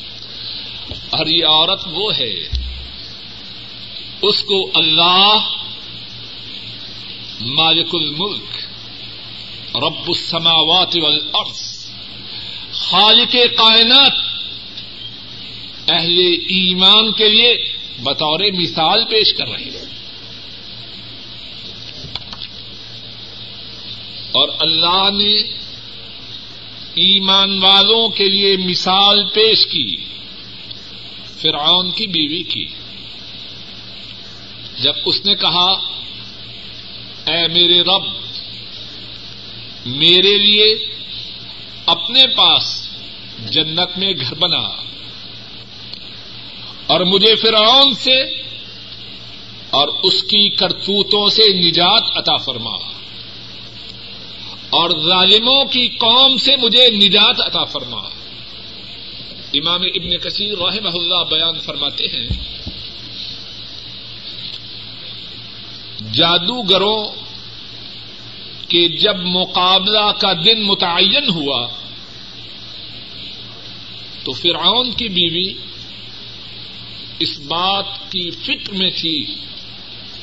اور یہ عورت وہ ہے اس کو اللہ مالک الملک رب السماوات والارض خالق کائنات اہل ایمان کے لیے بطور مثال پیش کر رہے ہیں۔ اور اللہ نے ایمان والوں کے لیے مثال پیش کی، فرعون کی بیوی کی۔ جب اس نے کہا، اے میرے رب، میرے لیے اپنے پاس جنت میں گھر بنا اور مجھے فرعون سے اور اس کی کرتوتوں سے نجات عطا فرما اور ظالموں کی قوم سے مجھے نجات عطا فرما. امام ابن کثیر رحمہ اللہ بیان فرماتے ہیں جادوگروں کے جب مقابلہ کا دن متعین ہوا، تو فرعون کی بیوی اس بات کی فکر میں تھی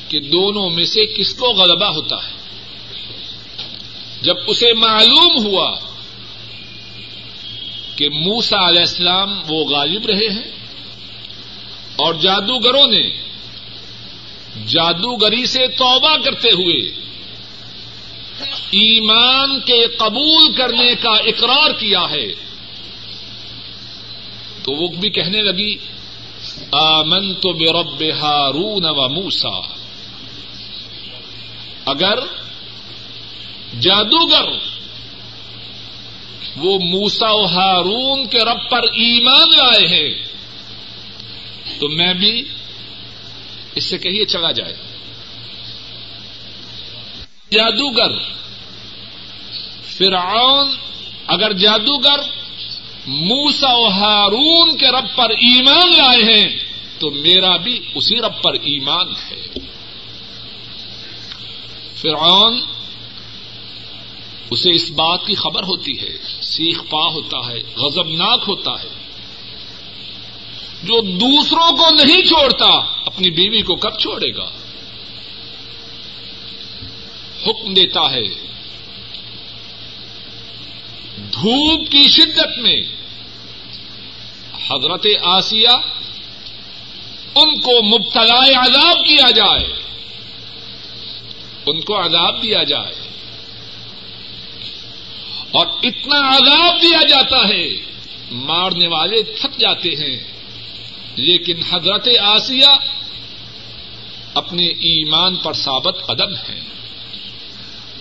کہ دونوں میں سے کس کو غلبہ ہوتا ہے۔ جب اسے معلوم ہوا کہ موسا علیہ السلام وہ غالب رہے ہیں اور جادوگروں نے جادوگری سے توبہ کرتے ہوئے ایمان کے قبول کرنے کا اقرار کیا ہے۔ تو وہ بھی کہنے لگی آمن تو بے رب ہارون و موسا اگر جادوگر وہ موسا و ہارون کے رب پر ایمان لائے ہیں، تو میں بھی اس سے کہیے چلا جائے۔ جادوگر۔ فرعون اگر جادوگر موسا و ہارون کے رب پر ایمان لائے ہیں، تو میرا بھی اسی رب پر ایمان ہے۔ فرعون اسے اس بات کی خبر ہوتی ہے، سیخ پا ہوتا ہے غزبناک ہوتا ہے۔ جو دوسروں کو نہیں چھوڑتا، اپنی بیوی کو کب چھوڑے گا؟ حکم دیتا ہے۔ دھوپ کی شدت میں حضرت آسیہ ان کو مبتلا عذاب کیا جائے۔ ان کو عذاب دیا جائے۔ اور اتنا عذاب دیا جاتا ہے، مارنے والے تھک جاتے ہیں۔ لیکن حضرت آسیہ اپنے ایمان پر ثابت ادب ہیں۔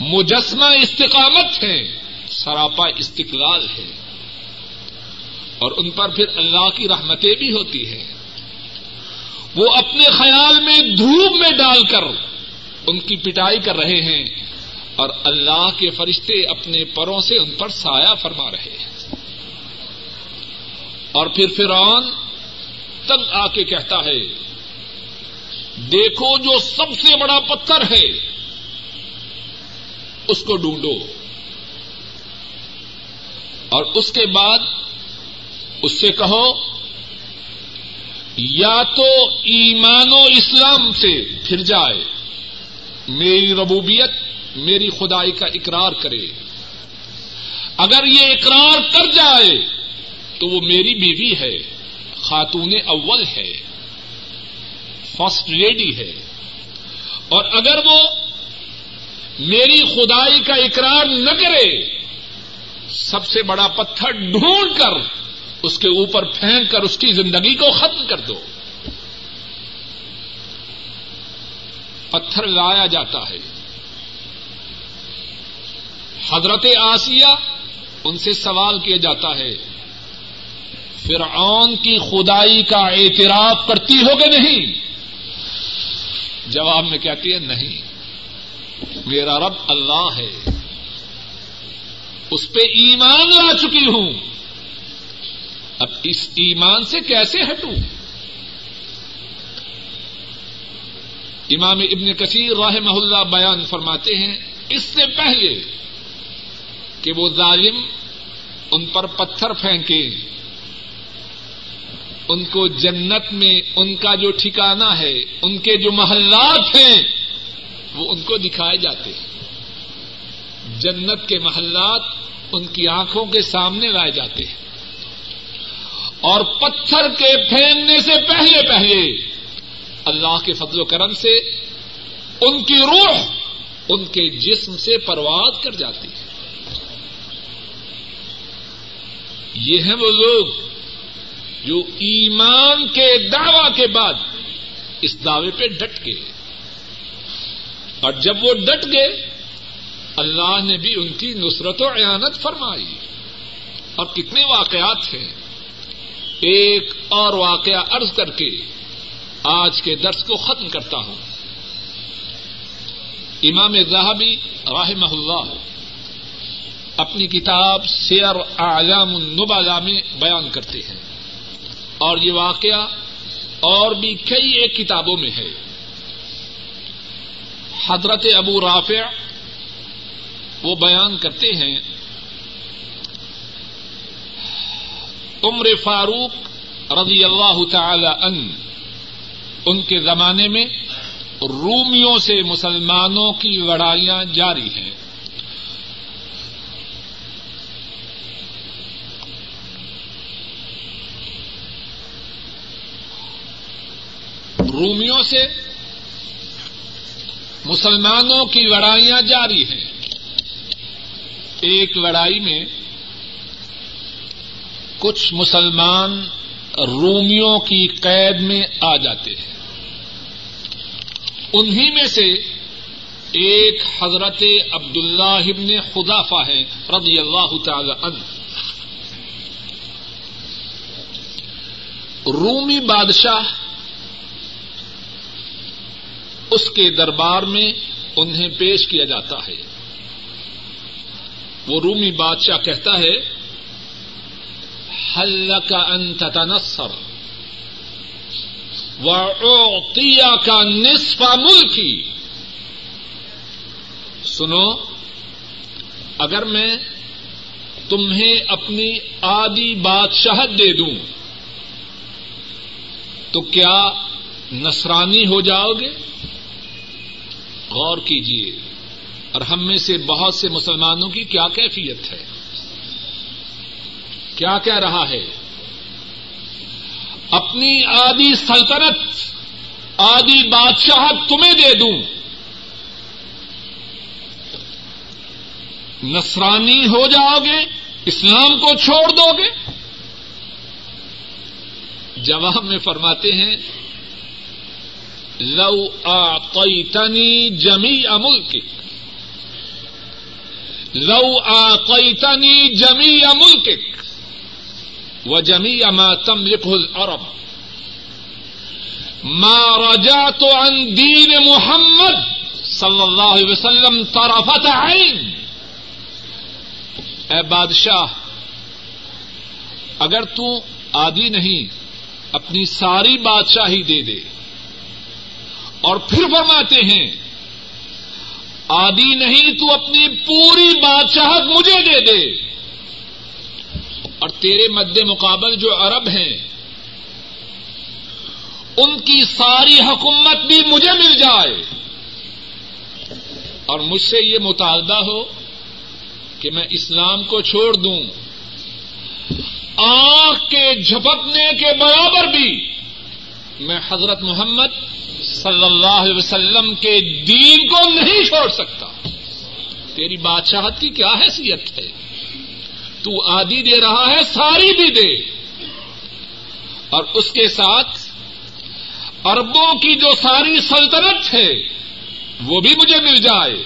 مجسمہ استقامت ہیں، سراپا استقلال ہے اور ان پر پھر اللہ کی رحمتیں بھی ہوتی ہیں۔ وہ اپنے خیال میں دھوپ میں ڈال کر ان کی پٹائی کر رہے ہیں اور اللہ کے فرشتے اپنے پروں سے ان پر سایہ فرما رہے ہیں۔ اور پھر فرعون تنگ آ کے کہتا ہے، دیکھو جو سب سے بڑا پتھر ہے، اس کو ڈھونڈو۔ اور اس کے بعد اس سے کہو، یا تو ایمان و اسلام سے پھر جائے، میری ربوبیت، میری خدائی کا اقرار کرے۔ اگر یہ اقرار کر جائے، تو وہ میری بیوی ہے۔ خاتون اول ہے فرسٹ لیڈی ہے۔ اور اگر وہ میری خدائی کا اقرار نہ کرے، سب سے بڑا پتھر ڈھونڈ کر اس کے اوپر پھینک کر اس کی زندگی کو ختم کر دو۔ پتھر لایا جاتا ہے۔ حضرت آسیہ ان سے سوال کیا جاتا ہے فرعون کی خدائی کا اعتراف کرتی ہو کہ نہیں؟ جواب میں کہتی ہے نہیں۔ میرا رب اللہ ہے۔ اس پہ ایمان لا چکی ہوں۔ اب اس ایمان سے کیسے ہٹوں؟ امام ابن کثیر راہ محلہ بیان فرماتے ہیں، اس سے پہلے کہ وہ ظالم ان پر پتھر پھینکے۔ ان کو جنت میں ان کا جو ٹھکانا ہے، ان کے جو محلات ہیں، وہ ان کو دکھائے جاتے ہیں۔ جنت کے محلات ان کی آنکھوں کے سامنے لائے جاتے ہیں۔ اور پتھر کے پھینکنے سے پہلے پہلے اللہ کے فضل و کرم سے ان کی روح ان کے جسم سے پرواز کر جاتی ہے۔ یہ ہیں وہ لوگ جو ایمان کے دعوی کے بعد اس دعوے پہ ڈٹ گئے۔ اور جب وہ ڈٹ گئے، اللہ نے بھی ان کی نصرت و عیانت فرمائی۔ اور کتنے واقعات ہیں۔ ایک اور واقعہ ارض کر کے آج کے درس کو ختم کرتا ہوں۔ امام زاہبی راہ اللہ اپنی کتاب سیر اعلام النبالا میں بیان کرتے ہیں۔ اور یہ واقعہ اور بھی کئی ایک کتابوں میں ہے۔ حضرت ابو رافع وہ بیان کرتے ہیں، عمر فاروق رضی اللہ تعالی ان ان کے زمانے میں رومیوں سے مسلمانوں کی لڑائیاں جاری ہیں۔ رومیوں سے مسلمانوں کی لڑائیاں جاری ہیں۔ ایک لڑائی میں کچھ مسلمان رومیوں کی قید میں آ جاتے ہیں۔ انہیں میں سے ایک حضرت عبد اللہ ابن خدافہ ہے رضی اللہ تعالی عنہ۔ رومی بادشاہ اس کے دربار میں انہیں پیش کیا جاتا ہے۔ وہ رومی بادشاہ کہتا ہے حل کا انت تنسر وعطیا کا نصف ملکی سنو، اگر میں تمہیں اپنی آدھی بادشاہت دے دوں، تو کیا نصرانی ہو جاؤ گے؟ غور کیجیے اور ہم میں سے بہت سے مسلمانوں کی کیا کیفیت ہے؟ کیا کہہ رہا ہے؟ اپنی آدھی سلطنت، آدھی بادشاہ تمہیں دے دوں۔ نصرانی ہو جاؤ گے اسلام کو چھوڑ دو گے جواب میں فرماتے ہیں لو آقیتنی جمی املک لو آقیتنی جمی املک و جمی اما تملک العرب. ما رجعت عن دین محمد صلی اللہ علیہ وسلم طرفت عین. اے بادشاہ، اگر تو آدھی نہیں، اپنی ساری بادشاہی دے دے اور پھر فرماتے ہیں آدھی نہیں تو اپنی پوری بادشاہت مجھے دے دے۔ اور تیرے مد مقابل جو عرب ہیں، ان کی ساری حکومت بھی مجھے مل جائے۔ اور مجھ سے یہ مطالبہ ہو کہ میں اسلام کو چھوڑ دوں۔ آنکھ کے جھپکنے کے برابر بھی میں حضرت محمد صلی اللہ علیہ وسلم کے دین کو نہیں چھوڑ سکتا۔ تیری بادشاہت کی کیا حیثیت ہے؟ تو آدھی دے رہا ہے، ساری بھی دے۔ اور اس کے ساتھ اربوں کی جو ساری سلطنت ہے، وہ بھی مجھے مل جائے۔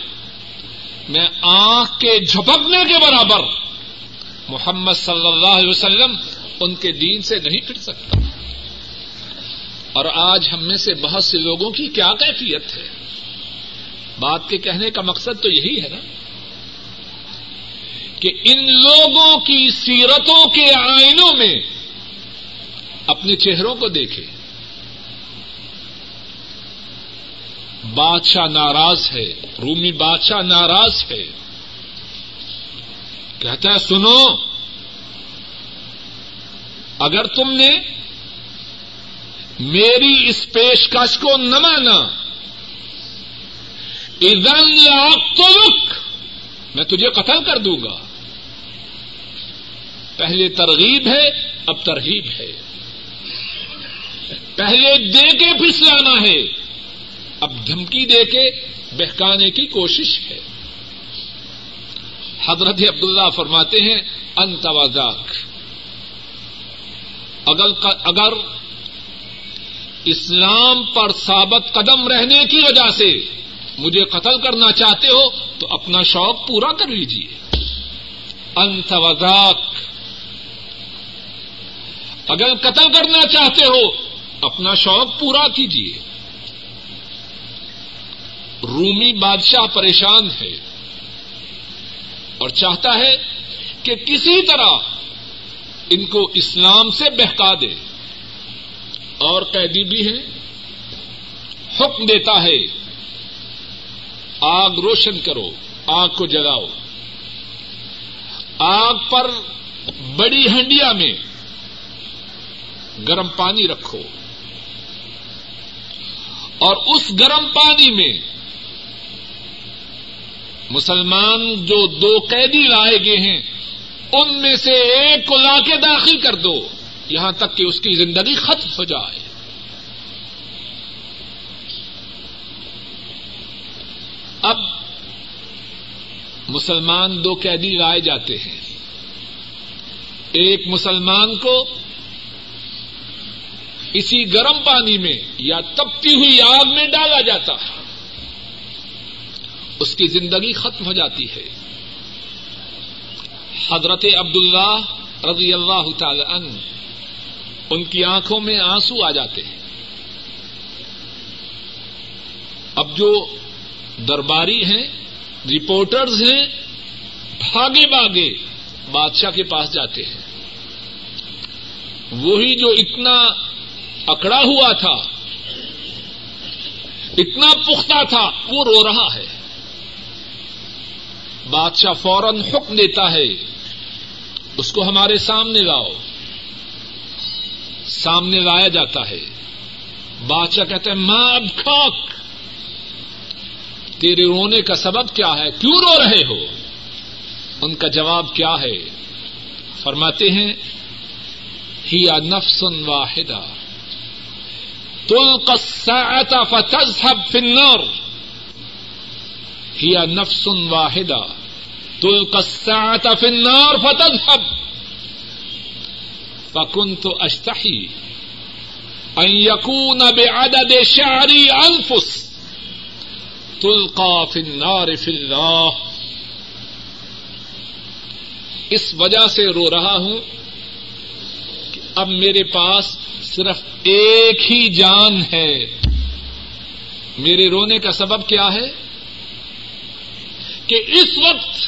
میں آنکھ کے جھپکنے کے برابر محمد صلی اللہ علیہ وسلم ان کے دین سے نہیں پھر سکتا۔ اور آج ہم میں سے بہت سے لوگوں کی کیا کیفیت ہے؟ بات کے کہنے کا مقصد تو یہی ہے نا کہ ان لوگوں کی سیرتوں کے آئینوں میں اپنے چہروں کو دیکھے۔ بادشاہ ناراض ہے، رومی بادشاہ ناراض ہے۔ کہتا ہے، سنو، اگر تم نے میری اس پیشکش کو نہ مانا۔ ادن تو رک میں تجھے قتل کر دوں گا۔ پہلے ترغیب ہے، اب ترغیب ہے۔ پہلے دے کے پھسلانا ہے۔ اب دھمکی دے کے بہکانے کی کوشش ہے۔ حضرت عبداللہ فرماتے ہیں انتوازاک اگر اسلام پر ثابت قدم رہنے کی وجہ سے مجھے قتل کرنا چاہتے ہو تو اپنا شوق پورا کر لیجیے انتوازاک اگر قتل کرنا چاہتے ہو، اپنا شوق پورا کیجیے رومی بادشاہ پریشان ہے اور چاہتا ہے کہ کسی طرح ان کو اسلام سے بہکا دے۔ اور قیدی بھی ہے حکم دیتا ہے، آگ روشن کرو، آگ کو جلاؤ۔ آگ پر بڑی ہنڈیا میں گرم پانی رکھو۔ اور اس گرم پانی میں مسلمان جو دو قیدی لائے گئے ہیں، ان میں سے ایک کو لا کے داخل کر دو۔ یہاں تک کہ اس کی زندگی ختم ہو جائے۔ اب مسلمان دو قیدی لائے جاتے ہیں۔ ایک مسلمان کو اسی گرم پانی میں یا تپتی ہوئی آگ میں ڈالا جاتا ہے۔ اس کی زندگی ختم ہو جاتی ہے۔ حضرت عبد اللہ رضی اللہ تعالی عنہ ان کی آنکھوں میں آنسو آ جاتے ہیں۔ اب جو درباری ہیں رپورٹرز ہیں، بھاگے بھاگے بادشاہ کے پاس جاتے ہیں۔ وہی جو اتنا اکڑا ہوا تھا، اتنا پختہ تھا، وہ رو رہا ہے۔ بادشاہ فوراً حکم دیتا ہے، اس کو ہمارے سامنے لاؤ۔ سامنے لایا جاتا ہے۔ بادشاہ کہتے ہیں ماں اب کھاک تیرے رونے کا سبب کیا ہے؟ کیوں رو رہے ہو؟ ان کا جواب کیا ہے؟ فرماتے ہیں، ہی نفس واحدہ۔ تلقى الساعة فتذهب في النار۔ ہی نفس واحدہ۔ الساعة في النار فتذهب۔ فكنت أشتحي. أن يكون بعدد شعري أنفس. تلقى في النار في الله. اس وجہ سے رو رہا ہوں کہ اب میرے پاس صرف ایک ہی جان ہے. میرے رونے کا سبب کیا ہے؟ کہ اس وقت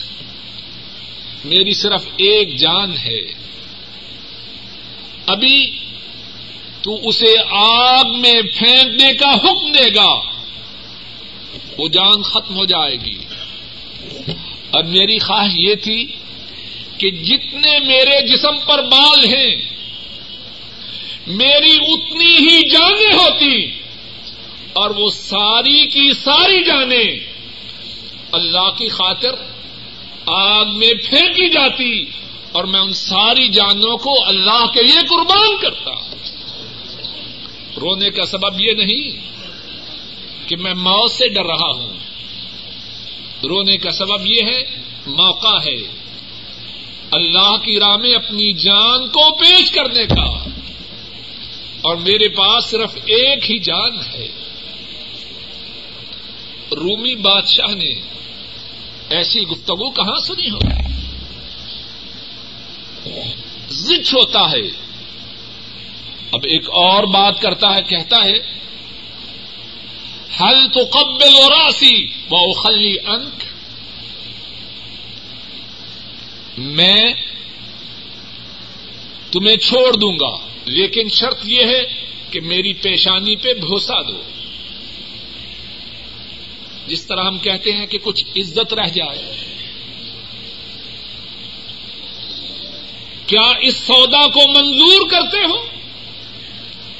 میری صرف ایک جان ہے۔ ابھی تو اسے آگ میں پھینکنے کا حکم دے گا، وہ جان ختم ہو جائے گی۔ اور میری خواہش یہ تھی کہ جتنے میرے جسم پر بال ہیں، میری اتنی ہی جانیں ہوتی، اور وہ ساری کی ساری جانیں اللہ کی خاطر آگ میں پھینکی جاتی۔ اور میں ان ساری جانوں کو اللہ کے لیے قربان کرتا رونے کا سبب یہ نہیں کہ میں موت سے ڈر رہا ہوں۔ رونے کا سبب یہ ہے، موقع ہے۔ اللہ کی راہ میں اپنی جان کو پیش کرنے کا۔ اور میرے پاس صرف ایک ہی جان ہے۔ رومی بادشاہ نے ایسی گفتگو کہاں سنی ہو زچ ہوتا ہے۔ اب ایک اور بات کرتا ہے، کہتا ہے، ہل تو قبل و راسی و انک میں تمہیں چھوڑ دوں گا، لیکن شرط یہ ہے کہ میری پیشانی پہ بھوسا دو۔ جس طرح ہم کہتے ہیں کہ کچھ عزت رہ جائے۔ کیا اس سودا کو منظور کرتے ہو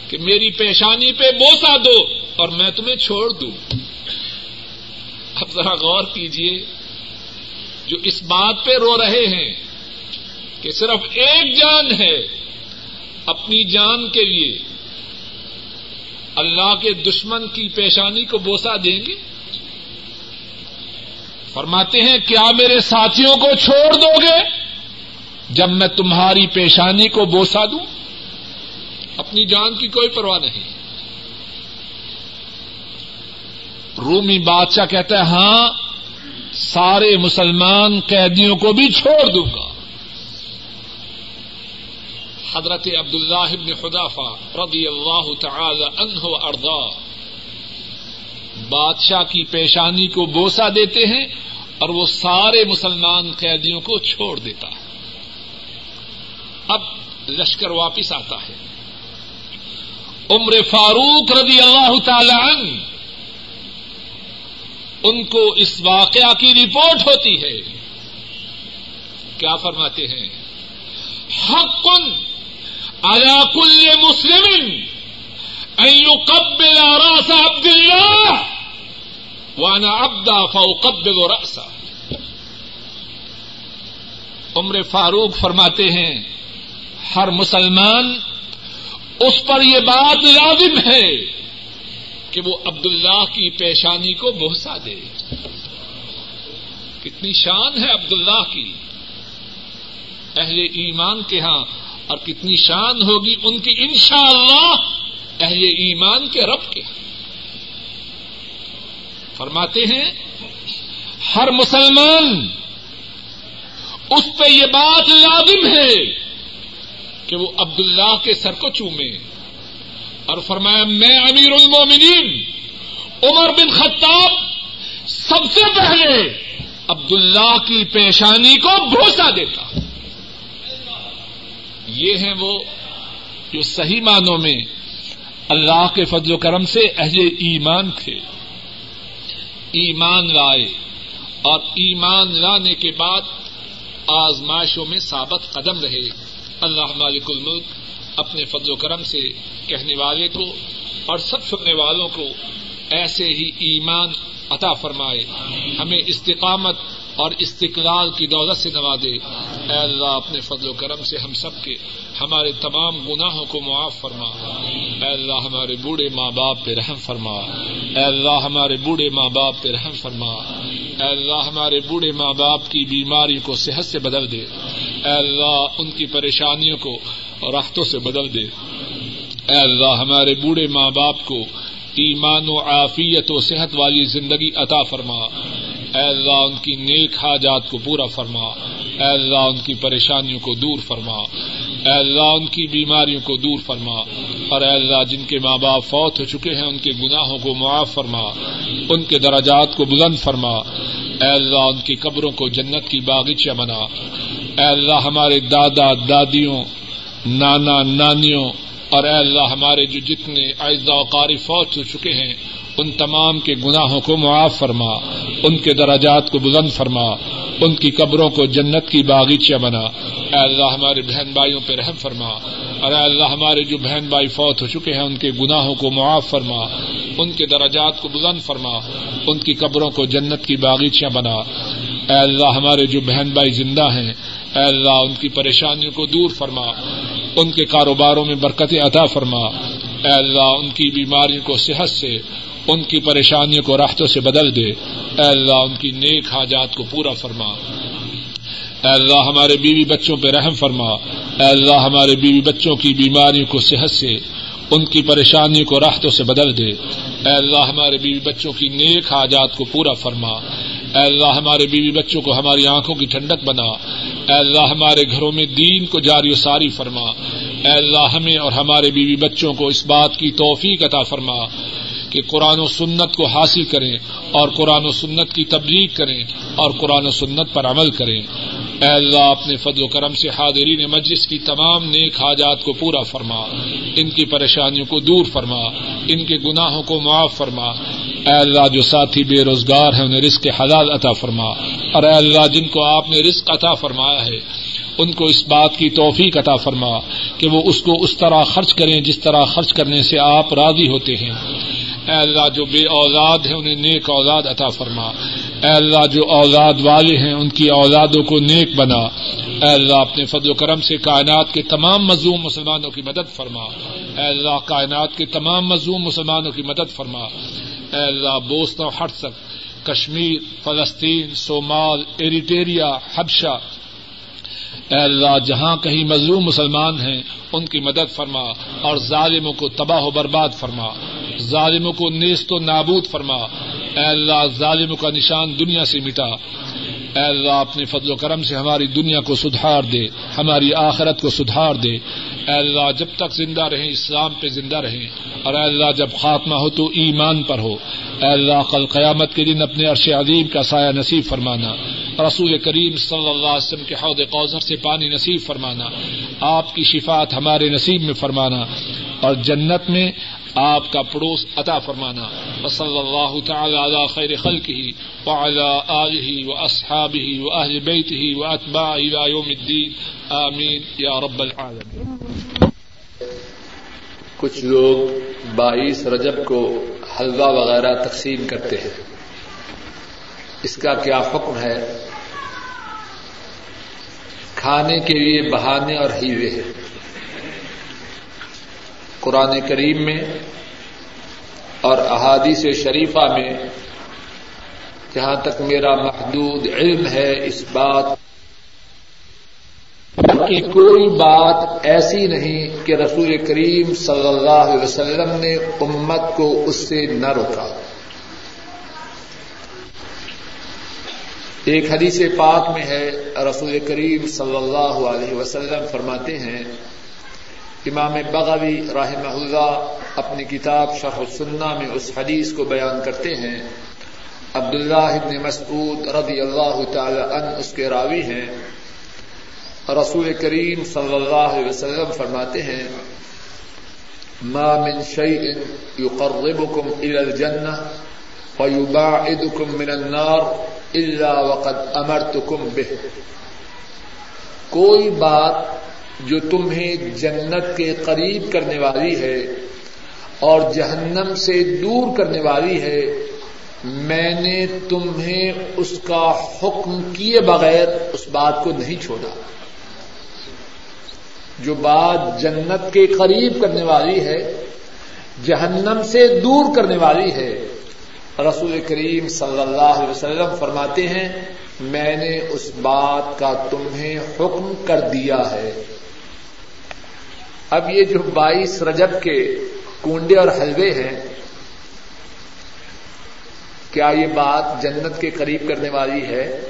کہ میری پیشانی پہ بوسا دو اور میں تمہیں چھوڑ دوں؟ اب ذرا غور کیجیے جو اس بات پہ رو رہے ہیں کہ صرف ایک جان ہے اپنی جان کے لیے اللہ کے دشمن کی پیشانی کو بوسا دیں گے؟ فرماتے ہیں، کیا میرے ساتھیوں کو چھوڑ دو گے؟ جب میں تمہاری پیشانی کو بوسا دوں، اپنی جان کی کوئی پرواہ نہیں۔ رومی بادشاہ کہتا ہے ہاں سارے مسلمان قیدیوں کو بھی چھوڑ دوں گا۔ حضرت عبد اللہ ابن خدافہ رضی اللہ تعالی عنہ اردا بادشاہ کی پیشانی کو بوسا دیتے ہیں اور وہ سارے مسلمان قیدیوں کو چھوڑ دیتا ہے۔ اب لشکر واپس آتا ہے۔ عمر فاروق رضی اللہ تعالی عنہ ان کو اس واقعہ کی رپورٹ ہوتی ہے۔ کیا فرماتے ہیں؟ حق کن کل مسلم يقبل راس عبد الله وانا ابدا فاقبل راسا عمر فاروق فرماتے ہیں ہر مسلمان اس پر یہ بات لازم ہے کہ وہ عبد اللہ کی پیشانی کو بہسا دے۔ کتنی شان ہے عبد اللہ کی۔ اہل ایمان کے ہاں اور کتنی شان ہوگی ان کی انشاء اللہ اہل ایمان کے رب کے۔ فرماتے ہیں، ہر مسلمان اس پہ یہ بات لازم ہے کہ وہ عبد اللہ کے سر کو چومے اور فرمایا، میں امیر المومنین، عمر بن خطاب سب سے پہلے عبد اللہ کی پیشانی کو بھروسہ دیتا۔ یہ ہیں وہ جو صحیح معنوں میں اللہ کے فضل و کرم سے اہل ایمان تھے۔ ایمان لائے اور ایمان لانے کے بعد آزمائشوں میں ثابت قدم رہے۔ اللہ مالک الملک اپنے فضل و کرم سے کہنے والے کو اور سب سننے والوں کو ایسے ہی ایمان عطا فرمائے۔ ہمیں استقامت اور استقلال کی دولت سے نوازے۔ اے اللہ، اپنے فضل و کرم سے ہم سب کے ہمارے تمام گناہوں کو معاف فرما۔ اے اللہ، ہمارے بوڑھے ماں باپ پہ رحم فرما۔ اے اللہ، ہمارے بوڑھے ماں باپ پہ رحم فرما۔ اے اللہ، ہمارے بوڑھے ماں باپ کی بیماری کو صحت سے بدل دے۔ اے اللہ، ان کی پریشانیوں کو راحتوں سے بدل دے۔ اے اللہ، ہمارے بوڑھے ماں باپ کو ایمان و عافیت و صحت والی زندگی عطا فرما۔ اے اللہ، ان کی نیک حاجات کو پورا فرما۔ اے اللہ، ان کی پریشانیوں کو دور فرما۔ اے اللہ، ان کی بیماریوں کو دور فرما۔ اور اے اللہ، جن کے ماں باپ فوت ہو چکے ہیں، ان کے گناہوں کو معاف فرما۔ ان کے دراجات کو بلند فرما۔ اے اللہ، ان کی قبروں کو جنت کی باغیچہ بنا۔ اے اللہ، ہمارے دادا، دادیوں، نانا، نانیوں، اور اے اللہ، ہمارے جو جتنے اعزا و قاری فوت ہو چکے ہیں ان تمام کے گناہوں کو معاف فرما، ان کے دراجات کو بلند فرما، ان کی قبروں کو جنت کی باغیچہ بنا۔ اے اللہ، ہمارے بہن بھائیوں پہ رحم فرما۔ اور اے اللہ، ہمارے جو بہن بھائی فوت ہو چکے ہیں، ان کے گناہوں کو معاف فرما۔ ان کے دراجات کو بلند فرما۔ ان کی قبروں کو جنت کی باغیچیاں بنا۔ اے اللہ، ہمارے جو بہن بھائی زندہ ہیں، اے اللہ، ان کی پریشانیوں کو دور فرما۔ ان کے کاروباروں میں برکت عطا فرما۔ اے اللہ، ان کی بیماریوں کو صحت سے ان کی پریشانیوں کو راحتوں سے بدل دے۔ اے اللہ، ان کی نیک حاجات کو پورا فرما۔ اے اللہ، ہمارے بیوی بچوں پہ رحم فرما۔ اے اللہ، ہمارے بیوی بچوں کی بیماریوں کو صحت سے، ان کی پریشانیوں کو راحتوں سے بدل دے۔ اے اللہ، ہمارے بیوی بچوں کی نیک حاجات کو پورا فرما۔ اے اللہ، ہمارے بیوی بچوں کو ہماری آنکھوں کی ٹھنڈک بنا۔ اے اللہ، ہمارے گھروں میں دین کو جاری و ساری فرما۔ اے اللہ، ہمیں اور ہمارے بیوی بچوں کو اس بات کی توفیق عطا فرما۔ کہ قرآن و سنت کو حاصل کریں اور قرآن و سنت کی تبلیغ کریں اور قرآن و سنت پر عمل کریں۔ اے اللہ، اپنے فضل و کرم سے حاضرین مجلس کی تمام نیک حاجات کو پورا فرما۔ ان کی پریشانیوں کو دور فرما۔ ان کے گناہوں کو معاف فرما۔ اے اللہ، جو ساتھی بے روزگار ہیں، انہیں رزق حلال عطا فرما۔ اور اے اللہ، جن کو آپ نے رزق عطا فرمایا ہے، ان کو اس بات کی توفیق عطا فرما کہ وہ اس کو اس طرح خرچ کریں جس طرح خرچ کرنے سے آپ راضی ہوتے ہیں۔ اے اللہ جو بے اولاد ہیں، انہیں نیک اولاد عطا فرما۔ اے اللہ جو اولاد والے ہیں، ان کی اولادوں کو نیک بنا۔ اے اللہ اپنے فضل و کرم سے کائنات کے تمام مظلوم مسلمانوں کی مدد فرما۔ اے اللہ کائنات کے تمام مظلوم مسلمانوں کی مدد فرما۔ اے اللہ بوسن و ہٹسک کشمیر، فلسطین، صومال، ایریٹیریا، حبشہ اے اللہ، جہاں کہیں مظلوم مسلمان ہیں، ان کی مدد فرما اور ظالموں کو تباہ و برباد فرما۔ ظالموں کو نیست و نابود فرما۔ اے اللہ، ظالموں کا نشان دنیا سے مٹا۔ اے اللہ، اپنے فضل و کرم سے ہماری دنیا کو سدھار دے، ہماری آخرت کو سدھار دے۔ اے اللہ، جب تک زندہ رہیں، اسلام پہ زندہ رہیں۔ اور اے اللہ، جب خاتمہ ہو تو ایمان پر ہو۔ اے اللہ، کل قیامت کے دن اپنے عرش عظیم کا سایہ نصیب فرمانا۔ رسول کریم صلی اللہ علیہ وسلم کے حوض کوثر سے پانی نصیب فرمانا، آپ کی شفات ہمارے نصیب میں فرمانا، اور جنت میں آپ کا پڑوس عطا فرمانا۔ وصلی اللہ تعالی علی خیر خلقہ وعلى آلہ واصحابہ واہل بیتہ واتباعہ الى یوم الدین۔ آمین۔ یا رب العالمین۔ کچھ لوگ بائیس رجب کو حلوہ وغیرہ تقسیم کرتے ہیں۔ اس کا کیا حکم ہے؟ کھانے کے لیے بہانے اور ہیوے ہیں۔ قرآن کریم میں اور احادیث شریفہ میں جہاں تک میرا محدود علم ہے، اس بات کی کوئی بات ایسی نہیں کہ رسول کریم صلی اللہ علیہ وسلم نے امت کو اس سے نہ روکا۔ ایک حدیث پاک میں ہے، رسول کریم صلی اللہ علیہ وسلم فرماتے ہیں، امام بغوی رحمہ اللہ اپنی کتاب شرح السنہ میں اس حدیث کو بیان کرتے ہیں۔ عبداللہ ابن مسعود رضی اللہ تعالی عنہ اس کے راوی ہیں۔ رسول کریم صلی اللہ علیہ وسلم فرماتے ہیں، ما من شيء يقربكم الى الجنه ويباعدكم من النار الا وقد امرتكم به۔ کوئی بات جو تمہیں جنت کے قریب کرنے والی ہے اور جہنم سے دور کرنے والی ہے، میں نے تمہیں اس کا حکم کیے بغیر اس بات کو نہیں چھوڑا۔ جو بات جنت کے قریب کرنے والی ہے، جہنم سے دور کرنے والی ہے رسول کریم صلی اللہ علیہ وسلم فرماتے ہیں، میں نے اس بات کا تمہیں حکم کر دیا ہے۔ اب یہ جو بائیس رجب کے کنڈے اور حلوے ہیں، کیا یہ بات جنت کے قریب کرنے والی ہے؟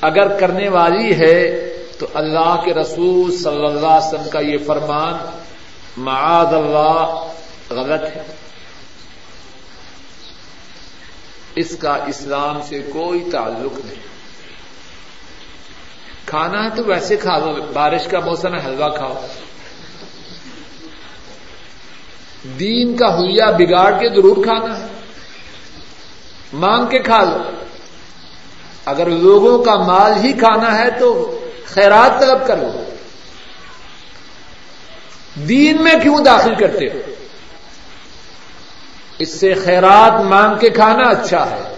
اگر کرنے والی ہے، تو اللہ کے رسول صلی اللہ علیہ وسلم کا یہ فرمان معاذ اللہ غلط ہے۔ اس کا اسلام سے کوئی تعلق نہیں۔ کھانا ہے تو ویسے کھا لو، بارش کا موسم ہے، حلوہ کھاؤ۔ دین کا ہویا بگاڑ کے ضرور کھانا ہے۔ مانگ کے کھا لو۔ اگر لوگوں کا مال ہی کھانا ہے تو خیرات طلب کرو دین میں کیوں داخل کرتے ہو؟ اس سے خیرات مانگ کے کھانا اچھا ہے۔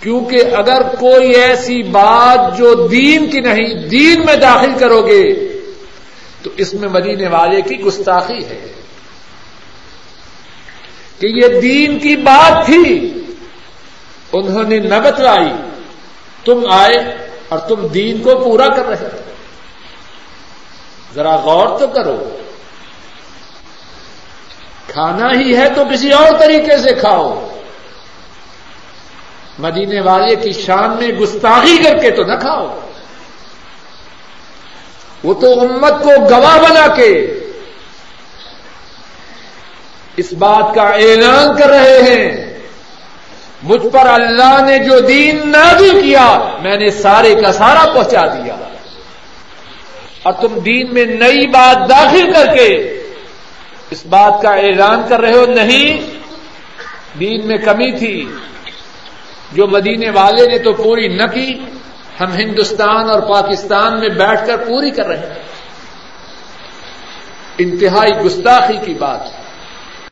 کیونکہ اگر کوئی ایسی بات جو دین کی نہیں، دین میں داخل کرو گے، تو اس میں مدینے والے کی گستاخی ہے۔ کہ یہ دین کی بات تھی، انہوں نے نہ بتلائی، تم آئے اور تم دین کو پورا کر رہے ذرا غور تو کرو۔ کھانا ہی ہے تو کسی اور طریقے سے کھاؤ۔ مدینے والے کی شان میں گستاخی کر کے تو نہ کھاؤ۔ وہ تو امت کو گواہ بنا کے اس بات کا اعلان کر رہے ہیں۔ مجھ پر اللہ نے جو دین نازل کیا، میں نے سارے کا سارا پہنچا دیا۔ اور تم دین میں نئی بات داخل کر کے اس بات کا اعلان کر رہے ہو، نہیں، دین میں کمی تھی۔ جو مدینے والے نے تو پوری نہ کی، ہم ہندوستان اور پاکستان میں بیٹھ کر پوری کر رہے ہیں۔ انتہائی گستاخی کی بات۔ ہے